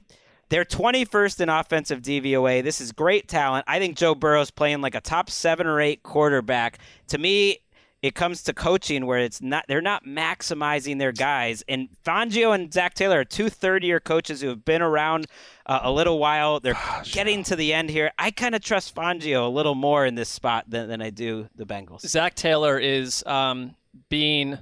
They're 21st in offensive DVOA. This is great talent. I think Joe Burrow's playing like a top seven or eight quarterback. To me, it comes to coaching where it's not they're not maximizing their guys. And Fangio and Zac Taylor are two third year coaches who have been around uh, a little while. They're getting to the end here. I kind of trust Fangio a little more in this spot than, than I do the Bengals. Zac Taylor is um, being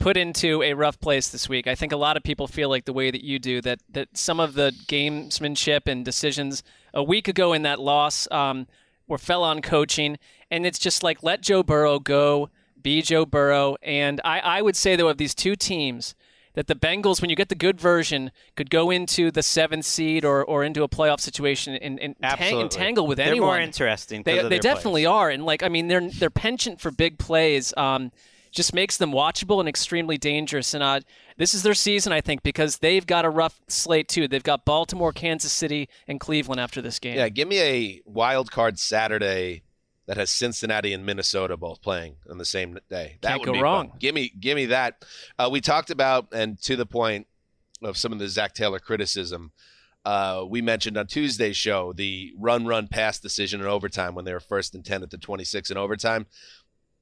put into a rough place this week. I think a lot of people feel like the way that you do that that some of the gamesmanship and decisions a week ago in that loss um, were fell on coaching, and it's just like let Joe Burrow go, be Joe Burrow, and I, I would say though of these two teams. That the Bengals, when you get the good version, could go into the seventh seed or, or into a playoff situation and, and tang- Absolutely. entangle with They're anyone. more interesting. 'cause They, of they their definitely are, and like I mean, their their penchant for big plays um, just makes them watchable and extremely dangerous. And uh, this is their season, I think, because they've got a rough slate too. They've got Baltimore, Kansas City, and Cleveland after this game. Yeah, give me a wild card Saturday that has Cincinnati and Minnesota both playing on the same day. That Can't would go be wrong. Fun. Give me, give me that. Uh, we talked about, and to the point of some of the Zac Taylor criticism. Uh, we mentioned on Tuesday's show the run, run, pass decision in overtime when they were first and ten at the twenty-six in overtime.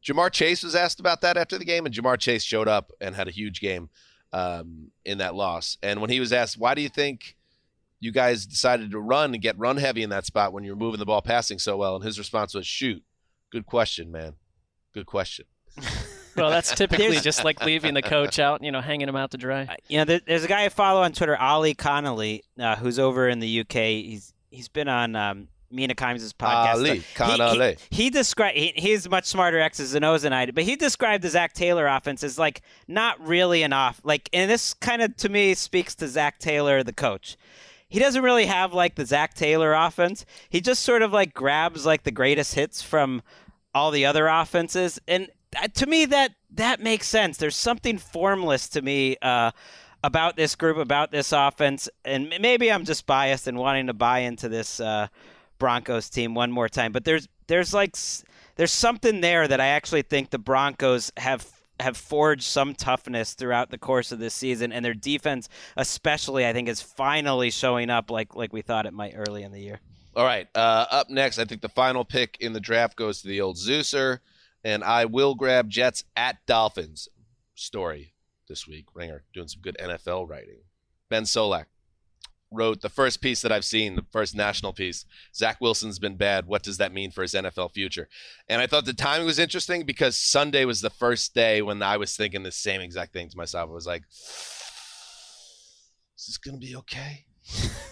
Ja'Marr Chase was asked about that after the game, and Ja'Marr Chase showed up and had a huge game um, in that loss. And when he was asked, "Why do you think?" You guys decided to run and get run heavy in that spot when you were moving the ball passing so well? And his response was, shoot. Good question, man. Good question. Well, that's typically just like leaving the coach out, you know, hanging him out to dry. You know, there, there's a guy I follow on Twitter, Ali Connolly, uh, who's over in the UK. He's he's been on um, Mina Kimes' podcast. Ali, He- Connolly. He, he described he, he's much smarter X's and O's than I did, but he described the Zac Taylor offense as like not really an off like, and this kind of to me speaks to Zac Taylor, the coach. He doesn't really have like the Zac Taylor offense. He just sort of like grabs like the greatest hits from all the other offenses, and that, to me that that makes sense. There's something formless to me uh, about this group, about this offense, and maybe I'm just biased and wanting to buy into this uh, Broncos team one more time. But there's there's like there's something there that I actually think the Broncos have have forged some toughness throughout the course of this season, and their defense, especially, I think, is finally showing up like like we thought it might early in the year. All right. Uh, up next, I think the final pick in the draft goes to the old Zeuser, and I will grab Jets at Dolphins story this week. Ringer doing some good NFL writing. Ben Solak wrote the first piece that I've seen, the first national piece. Zach Wilson's been bad. What does that mean for his NFL future? And I thought the timing was interesting because Sunday was the first day when I was thinking the same exact thing to myself. I was like, is this going to be okay?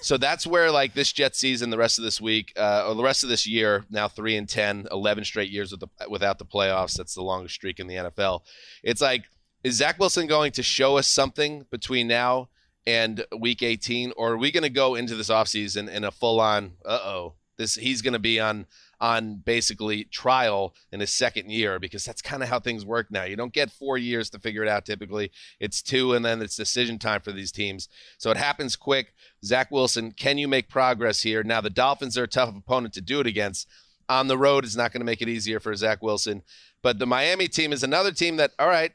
so that's where like this Jet season, the rest of this week, uh, or the rest of this year, now three and 10, 11 straight years with the, without the playoffs. That's the longest streak in the NFL. It's like, is Zach Wilson going to show us something between now and week 18, or are we going to go into this offseason in a full on, uh oh, this he's going to be on on basically trial in his second year because that's kind of how things work now. You don't get four years to figure it out typically. It's two, and then it's decision time for these teams. So it happens quick. Zach Wilson, can you make progress here? Now, the Dolphins are a tough opponent to do it against. On the road is not going to make it easier for Zach Wilson. But the Miami team is another team that, all right,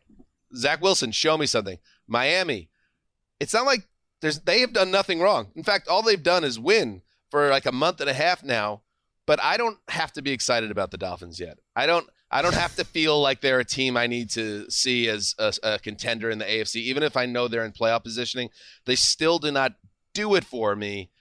Zach Wilson, show me something. Miami, it's not like there's they have done nothing wrong. In fact, all they've done is win for like a month and a half now but I don't have to be excited about the Dolphins yet. I don't. I don't have to feel like they're a team I need to see as a, a, contender in the AFC, even if I know they're in playoff positioning. They still do not do it for me.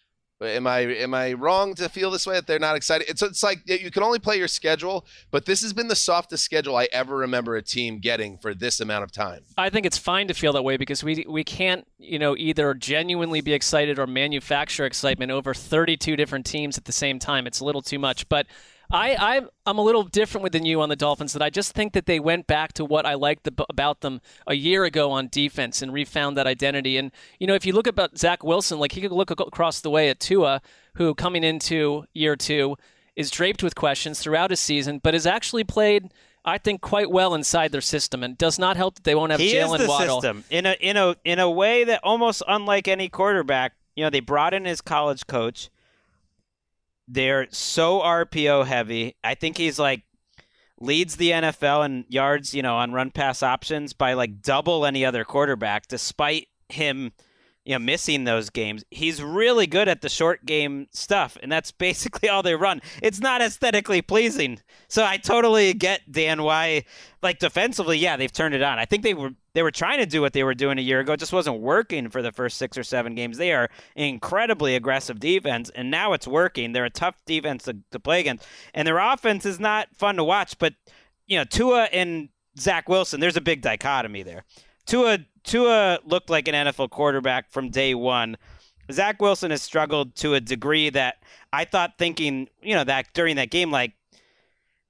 Am I am I wrong to feel this way that they're not excited? It's it's like you can only play your schedule, but this has been the softest schedule I ever remember a team getting for this amount of time. I think it's fine to feel that way because we we can't you know either genuinely be excited or manufacture excitement over 32 different teams at the same time. It's a little too much, but. I, I I'm a little different with than you on the Dolphins. That I just think that they went back to what I liked the, about them a year ago on defense and refound that identity. And you know, if you look about Zach Wilson, like he could look across the way at Tua, who coming into year two is draped with questions throughout his season, but has actually played. I think quite well inside their system, and does not help that they won't have he Jalen is the Waddle. system in a in a in a way that almost unlike any quarterback. You know, they brought in his college coach. They're so RPO heavy. I think he's like leads the NFL in yards, you know, on run pass options by like double any other quarterback, despite him you know, missing those games. He's really good at the short game stuff, and that's basically all they run. It's not aesthetically pleasing. So I totally get Dan why like defensively, yeah, they've turned it on. I think they were they were trying to do what they were doing a year ago. It just wasn't working for the first 6 or 7 games. They are incredibly aggressive defense and now it's working. They're a tough defense to, to play against. And their offense is not fun to watch, but you know, Tua and Zach Wilson, there's a big dichotomy there. Tua Tua looked like an NFL quarterback from day one. Zach Wilson has struggled to a degree that I thought thinking, you know, that during that game, like,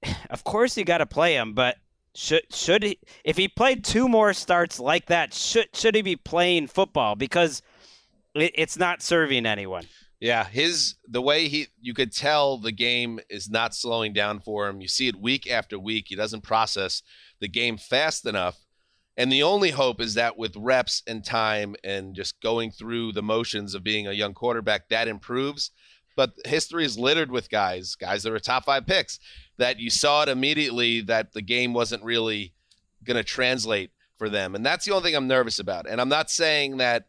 of course you got to play him, but should should he, if he played two more starts like that, should should he be playing football? Because it, it's not serving anyone. Yeah, his the way he you could tell the game is not slowing down for him. You see it week after week. He doesn't process the game fast enough and the only hope is that with reps and time and just going through the motions of being a young quarterback, that improves. But history is littered with guys, guys that are top five picks, that you saw it immediately that the game wasn't really going to translate for them. And that's the only thing I'm nervous about. And I'm not saying that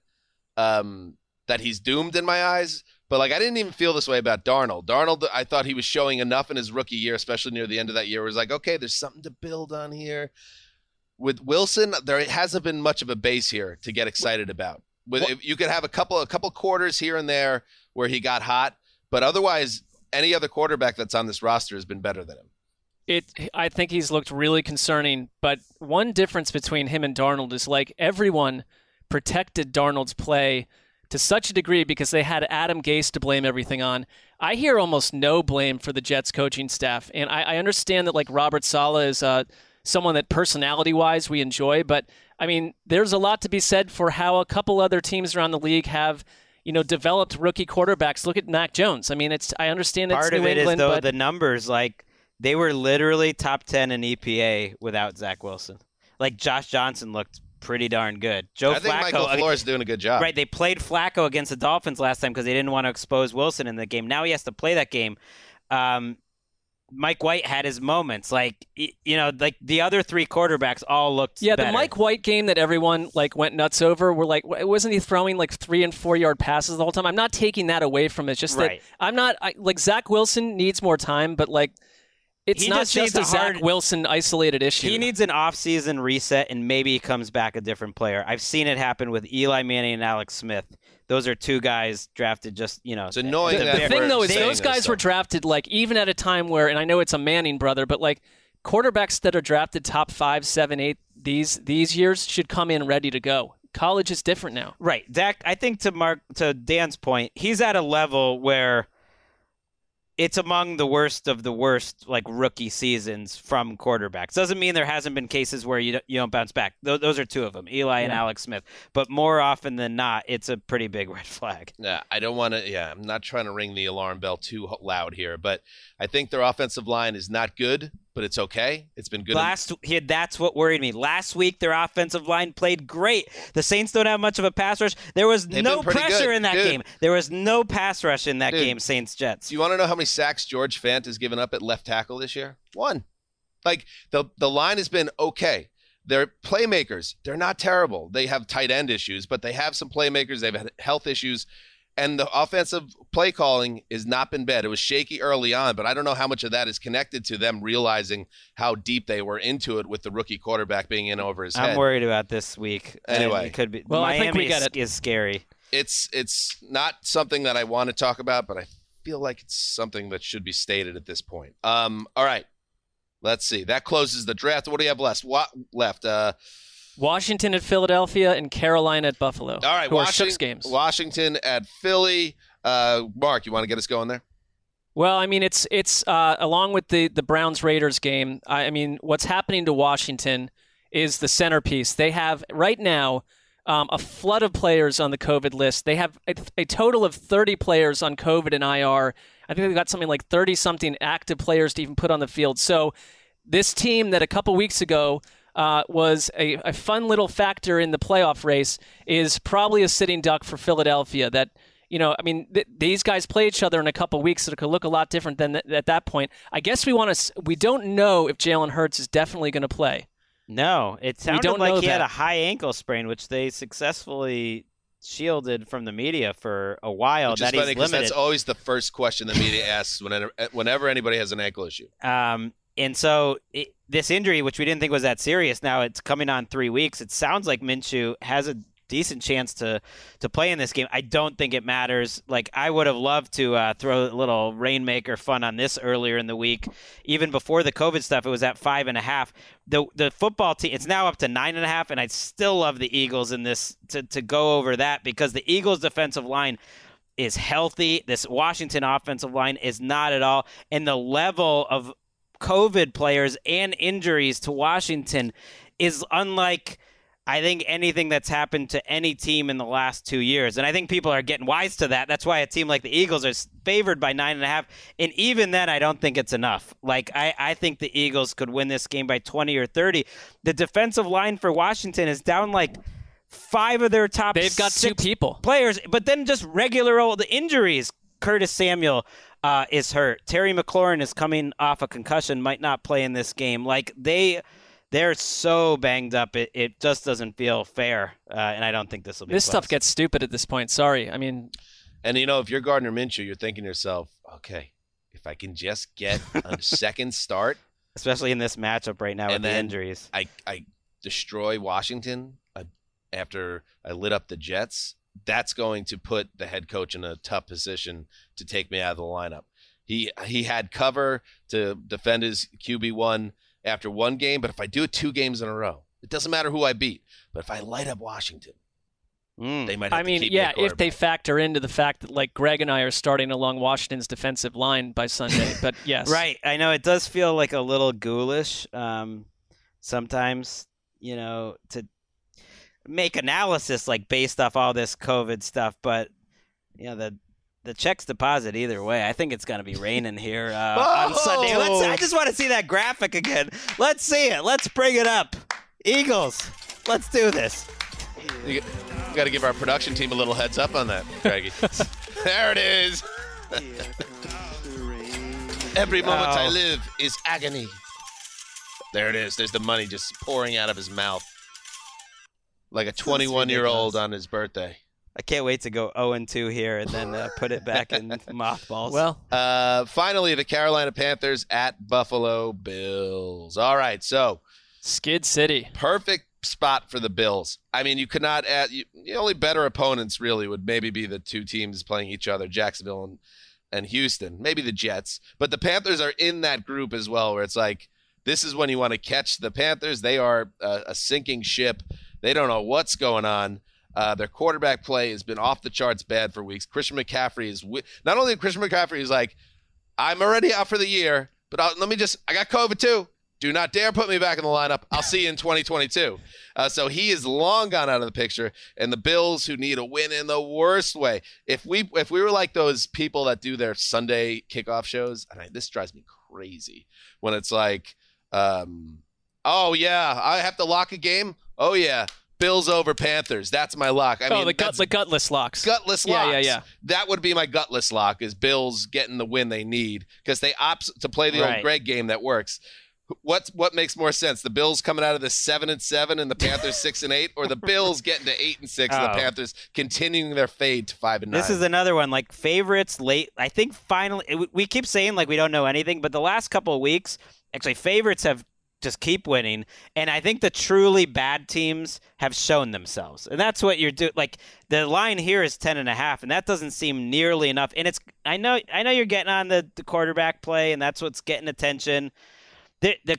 um, that he's doomed in my eyes, but like I didn't even feel this way about Darnold. Darnold, I thought he was showing enough in his rookie year, especially near the end of that year. Was like, okay, there's something to build on here with Wilson, there hasn't been much of a base here to get excited about. With you could have a couple a couple quarters here and there where he got hot, but otherwise, any other quarterback that's on this roster has been better than him. It, I think he's looked really concerning. But one difference between him and Darnold is like everyone protected Darnold's play to such a degree because they had Adam Gase to blame everything on. I hear almost no blame for the Jets coaching staff, and I, I understand that like Robert Saleh is. Uh, someone that personality wise we enjoy. But I mean, there's a lot to be said for how a couple other teams around the league have. You know, developed rookie quarterbacks. Look at Mac Jones. I mean, it's I understand it's part New of it England, is though but the numbers. Like they were literally top ten in EPA without Zach Wilson. Like Josh Johnson looked pretty darn good. Joe I think Flacco, Michael Flores is doing a good job. Right, they played Flacco against the Dolphins last time because they didn't want to expose Wilson in the game. Now he has to play that game. Um, Mike White had his moments. Like you know, like the other three quarterbacks all looked. yeah, better. the Mike White game that everyone like went nuts over. Were like, wasn't he throwing like three and four yard passes the whole time? I'm not taking that away from it. It's just Right. that I'm not I, like Zach Wilson needs more time, but like it's He not just just, a a hard- Zach Wilson isolated issue. He needs an off-season reset, and maybe he comes back a different player. I've seen it happen with Eli Manning and Alex Smith. Those are two guys drafted just you know. It's annoying the, the thing we're though is those guys were drafted like even at a time where and I know it's a Manning brother, but like quarterbacks that are drafted top five, seven, eight these these years should come in ready to go. College is different now. Right, Dak. I think to Marc to Dan's point, he's at a level where it's among the worst of the worst, like rookie seasons from quarterbacks. Doesn't mean there hasn't been cases where you don't, you don't bounce back. Those, those are two of them, Eli and Alex Smith. But more often than not, it's a pretty big red flag. Yeah, I don't want to. Yeah, I'm not trying to ring the alarm bell too loud here, but I think their offensive line is not good, but it's okay. It's been good. Last, he, that's what worried me. Last week, their offensive line played great. The Saints don't have much of a pass rush. There was They've no pressure good. in that Dude. game. There was no pass rush in that Dude. game. Saints Jets. Do you want to know how many sacks George Fant has given up at left tackle this year? One. Like the the line has been okay. They're playmakers. They're not terrible. They have tight end issues, but they have some playmakers. They've had health issues. And the offensive play calling has not been bad. It was shaky early on, but I don't know how much of that is connected to them realizing how deep they were into it with the rookie quarterback being in over his head. I'm worried about this week. Anyway. it could be. Well, I think we got it. is scary. it's it's not something that I want to talk about, but I feel like it's something that should be stated at this point. Um, all right, let's see. That closes the draft. What do you have left? What left? Uh, Washington at Philadelphia and Carolina at Buffalo. all right, who are Washington, Shucks games. Washington at Philly. Uh, Marc, you want to get us going there? Well, I mean, it's it's uh, along with the the Browns Raiders game. I, I mean, what's happening to Washington is the centerpiece. They have right now um, a flood of players on the COVID list. They have a, a total of 30 players on COVID and IR. I think they've got something like 30 something active players to even put on the field. So this team that a couple weeks ago uh, was a, a fun little factor in the playoff race is probably a sitting duck for Philadelphia. That you know, I mean, th- these guys play each other in a couple weeks, so it could look a lot different than th- at that point. I guess we want to. We don't know if Jalen Hurts is definitely going to play. No, it sounded don't like know he had a high ankle sprain, which they successfully shielded from the media for a while. Which is that funny he's limited. that's always the first question the media asks whenever whenever anybody has an ankle issue. Um, and so it, this injury, which we didn't think was that serious, now it's coming on three weeks. It sounds like Minshew has a decent chance to to play in this game. I don't think it matters. Like I would have loved to uh, throw a little rainmaker fun on this earlier in the week. Even before the COVID stuff, it was at five and a half. The the football team it's now up to nine and a half, and I'd still love the Eagles in this to to go over that because the Eagles defensive line is healthy. This Washington offensive line is not at all, and the level of COVID players and injuries to Washington is unlike I think anything that's happened to any team in the last two years. And I think people are getting wise to that. That's why a team like the Eagles are favored by nine and a half. And even then, I don't think it's enough. Like, I, I think the Eagles could win this game by 20 or 30. The defensive line for Washington is down like five of their top They've got two people. players, but then just regular old injuries. Curtis Samuel uh, is hurt. Terry McLaurin is coming off a concussion, might not play in this game. Like they, they're so banged up, it, it just doesn't feel fair. Uh, and I don't think this will be. This stuff gets stupid at this point. Sorry. I mean, And you know, if you're Gardner Minshew, you're thinking to yourself, okay, if I can just get a second start, especially in this matchup right now with the injuries. I I destroy Washington uh, after I lit up the Jets. That's going to put the head coach in a tough position to take me out of the lineup. He he had cover to defend his QB one after one game, but if I do it two games in a row, it doesn't matter who I beat. But if I light up Washington, Mm. they might. Have I to mean, keep yeah, if they factor into the fact that like Gregg and I are starting along Washington's defensive line by Sunday. But yes, Right. I know it does feel like a little ghoulish um, sometimes, you know, to make analysis like based off all this COVID stuff, but you know the the checks deposit either way. I think it's going to be raining here uh, on Sunday. Let's. I just want to see that graphic again. Let's see it. Let's bring it up. Eagles. Let's do this. You got to give our production team a little heads up on that, Greggy. there it is. Every moment I Oh. live is agony. There it is. There's the money just pouring out of his mouth. Like a 21 year old on his birthday. I can't wait to go 0 and 2 here and then uh, put it back in mothballs. Well, Uh, finally, the Carolina Panthers at Buffalo Bills. All right, so Skid City. perfect spot for the Bills. I mean, you could not add you, the only better opponents really would maybe be the two teams playing each other, Jacksonville and and Houston, maybe the Jets. But the Panthers are in that group as well, where it's like this is when you want to catch the Panthers. They are a, a sinking ship. They don't know what's going on. Uh, their quarterback play has been off the charts bad for weeks. Christian McCaffrey is wi- not only Christian McCaffrey is like, I'm already out for the year, but I'll, let me just I got COVID too. Do not dare put me back in the lineup. I'll see you in 2022. Uh, so he is long gone out of the picture, and the Bills, who need a win in the worst way. If we if we were like those people that do their Sunday kickoff shows, and I, this drives me crazy when it's like, um, oh yeah, I have to lock a game. Oh yeah, Bills over Panthers. That's my lock. I oh, mean, the gut, the gutless locks. gutless locks. yeah, yeah. yeah. That would be my gutless lock is Bills getting the win they need because they opt to play the old Gregg game that works. What what makes more sense? The Bills coming out of the seven and seven and the Panthers six and eight, or the Bills getting to eight and six and the Oh. Panthers continuing their fade to five and nine? This is another one like favorites late. I think finally it- we keep saying like we don't know anything, but the last couple of weeks, actually favorites have just keep winning, and I think the truly bad teams have shown themselves, and that's what you're doing. Like the line here is ten and a half, and that doesn't seem nearly enough. And it's I know I know you're getting on the, the quarterback play, and that's what's getting attention. The the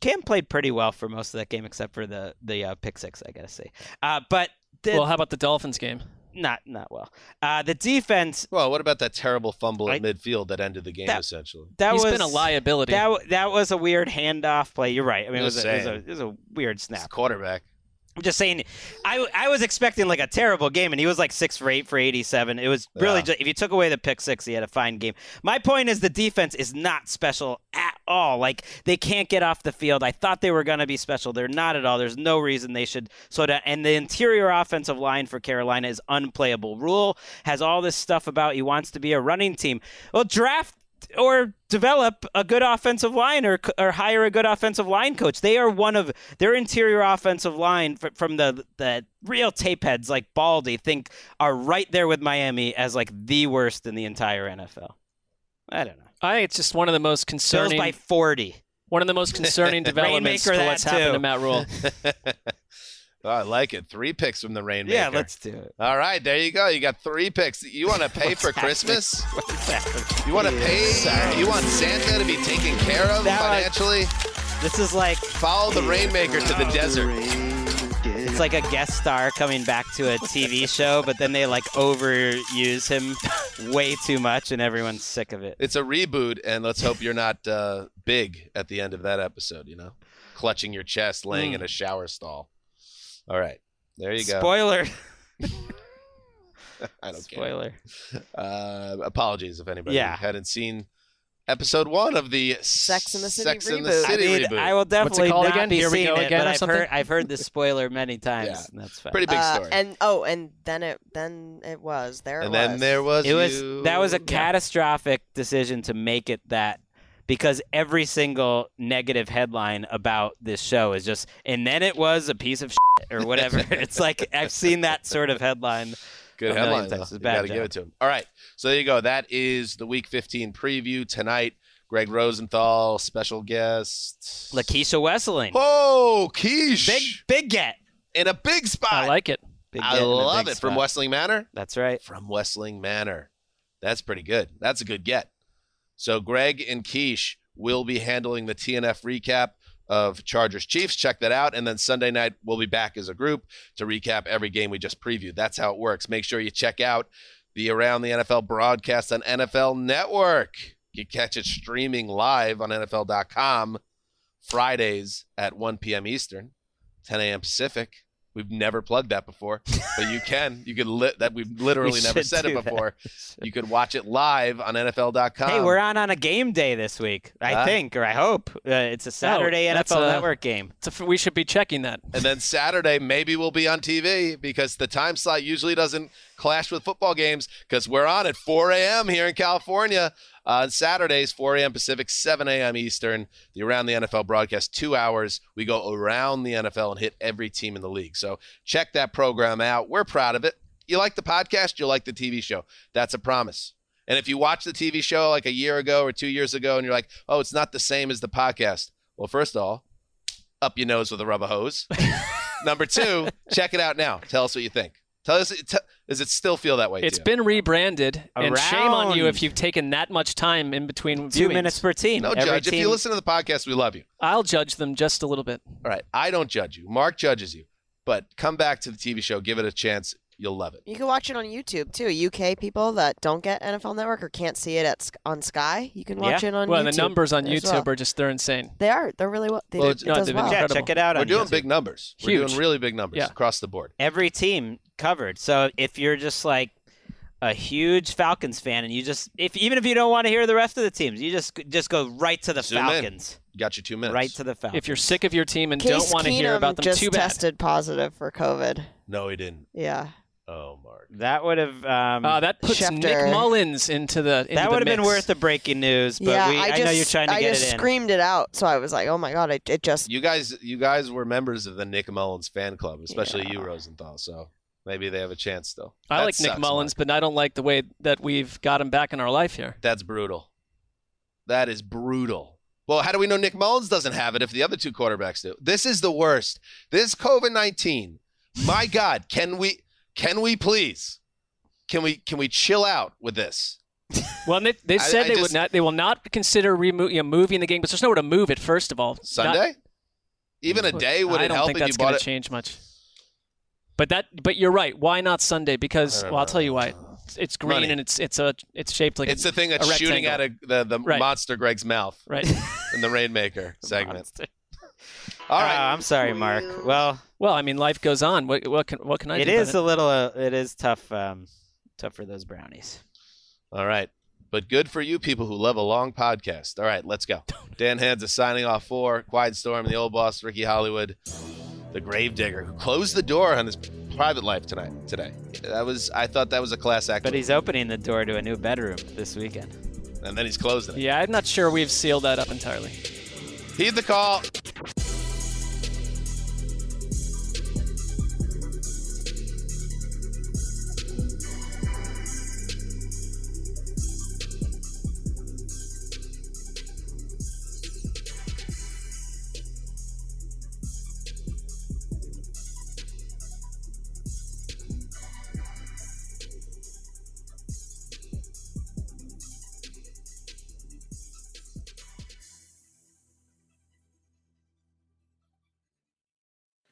Cam played pretty well for most of that game, except for the the uh, pick six, I gotta say. Uh, but the, well, how about the Dolphins game? Not not well. Uh, the defense well, what about that terrible fumble at I- midfield that ended the game That- essentially? that He's was been a liability. That that was a weird handoff play. You're right. I mean, it was, a, it, was a, it was a weird It's snap. quarterback. I'm just saying. I I was expecting like a terrible game, and he was like six for eight for 87. It was really Yeah. just if you took away the pick six, he had a fine game. My point is the defense is not special at all. Like they can't get off the field. I thought they were going to be special. They're not at all. There's no reason they should slow down. And the interior offensive line for Carolina is unplayable. Rhule has all this stuff about he wants to be a running team. Well, draft or develop a good offensive line or or hire a good offensive line coach. They are one of their interior offensive line fr- from the the real tape heads like Baldy think are right there with Miami as like the worst in the entire NFL. I don't know. I think it's just one of the most Bills concerning by 40. one of the most concerning developments for what's that happened to Matt Rhule. Oh, I like it. Three picks from the Rainmaker. Yeah, let's do it. All right, there you go. You got three picks. You want to pay for Christmas? You want to pay? You want Santa to be taken care of financially? This is like Follow the Rainmaker to the desert. it's like a guest star coming back to a TV show, but then they like overuse him way too much, and everyone's sick of it. It's a reboot, and let's hope you're not uh, big at the end of that episode. You know, clutching your chest, laying in a shower stall. All right, there you go. Spoiler. I don't Spoiler. care. Uh, apologies if anybody Yeah. hadn't seen episode one of the Sex in the City Sex and the reboot. I mean, reboot. I will definitely called not again? be Here we seeing go it, again but I've heard I've heard this spoiler many times. Yeah. and that's fine. Pretty big Uh, story. and oh, and then it then it was there. and it then there was it was you. that was a catastrophic decision to make it that because every single negative headline about this show is just and then it was a piece of shit or whatever. it's like I've seen that sort of headline. Good a million headline. Though. times. It's a You bad got to give it to him. All right, so there you go. That is the Week 15 preview tonight. Gregg Rosenthal, special guest. Lakeisha Wesseling. Oh, Quiche. Big big get. in a big spot. I like it. Big I get in love big it from spot. Wesseling Manor. That's right. From Wesseling Manor. That's pretty good. That's a good get. So Gregg and Quiche will be handling the TNF recap of Chargers Chiefs. Check that out. And then Sunday night, we'll be back as a group to recap every game we just previewed. That's how it works. Make sure you check out the Around the NFL broadcast on NFL Network. You can catch it streaming live on NFL.com Fridays at 1 p.m. Eastern, 10 a.m. Pacific. We've never plugged that before, but you can. You could li- that we've literally We never said it do that. before. You could watch it live on NFL.com. Hey, we're on on a game day this week. I Ah. think, or I hope. Uh, it's a Saturday that's NFL a- Network game. It's a, we should be checking that. And then Saturday, maybe we'll be on TV because the time slot usually doesn't clash with football games because we're on at 4 a.m. here in California on Saturdays, 4 a.m. Pacific, 7 a.m. Eastern. The Around the NFL broadcast, two hours. We go around the NFL and hit every team in the league. So check that program out. We're proud of it. You like the podcast, you'll like the TV show. That's a promise. And if you watch the TV show like a year ago or two years ago and you're like, oh, it's not the same as the podcast. Well, first of all, up your nose with a rubber hose. Number two, check it out now. Tell us what you think. Tell us, t- does it still feel that way? It's to you? been rebranded, and shame on you if you've taken that much time in between Two viewings. minutes per team. no Every judge. If you listen to the podcast, we love you. I'll judge them just a little bit. All right, I don't judge you. Marc judges you, but come back to the TV show. Give it a chance. You'll love it. You can watch it on YouTube too. UK people that don't get NFL Network or can't see it at on Sky, you can watch Yeah. it on well, YouTube. the numbers on YouTube well. are just they're insane. They are. They're really well. They, Well, it no, does well. yeah, incredible. check it out. We're on doing YouTube. big numbers. We're doing really big numbers Yeah. across the board. every team covered. So if you're just like a huge Falcons fan and you just if even if you don't want to hear the rest of the teams, you just just go right to the Zoom. Falcons. You got you two minutes. Right to the Falcons. If you're sick of your team and Case don't want to hear about them, just too bad. tested positive for COVID. No, he didn't. Yeah. Oh, Marc. that would have um, Uh, that puts Schefter. Nick Mullens into the into that would have been worth the breaking news, but yeah, we, I, I, know you're trying to I get just it in. screamed it out, so I was like, "Oh my god!" It, it just You guys, you guys were members of the Nick Mullens fan club, especially you, Rosenthal. So maybe they have a chance still. I That like Nick Mullens, Marc. but I don't like the way that we've got him back in our life here. That's brutal. That is brutal. Well, how do we know Nick Mullens doesn't have it if the other two quarterbacks do? This is the worst. This COVID nineteen. My God, can we can we please? Can we can we chill out with this? Well, they, they said I they just- would not. They will not consider remo- you know, moving the game, but there's nowhere to move it. First of all, Not- Sunday? Even a day would I it don't help think if you that's going bought to it? change much. But that, but you're right. Why not Sunday? Because I don't well, I'll tell you why. It's- It's green Money. and it's it's a it's shaped like It's a, the thing a that's shooting out of the, the Right. monster Gregg's mouth right. in the Rainmaker segment. Monster. All Uh. I'm sorry, Marc. Well, Well, I mean, life goes on. What what can what can I it do? is about a little. Uh, it is tough. Um, tough for those brownies. All right. But good for you people who love a long podcast. All right, let's go. Dan Hanzus signing off for Quiet Storm, the old boss, Ricky Hollywood, the Gravedigger, who closed the door on his private life tonight. Today, that was I thought that was a class act. But he's opening the door to a new bedroom this weekend. and then he's closing it. Yeah, I'm not sure we've sealed that up entirely. Heed the call.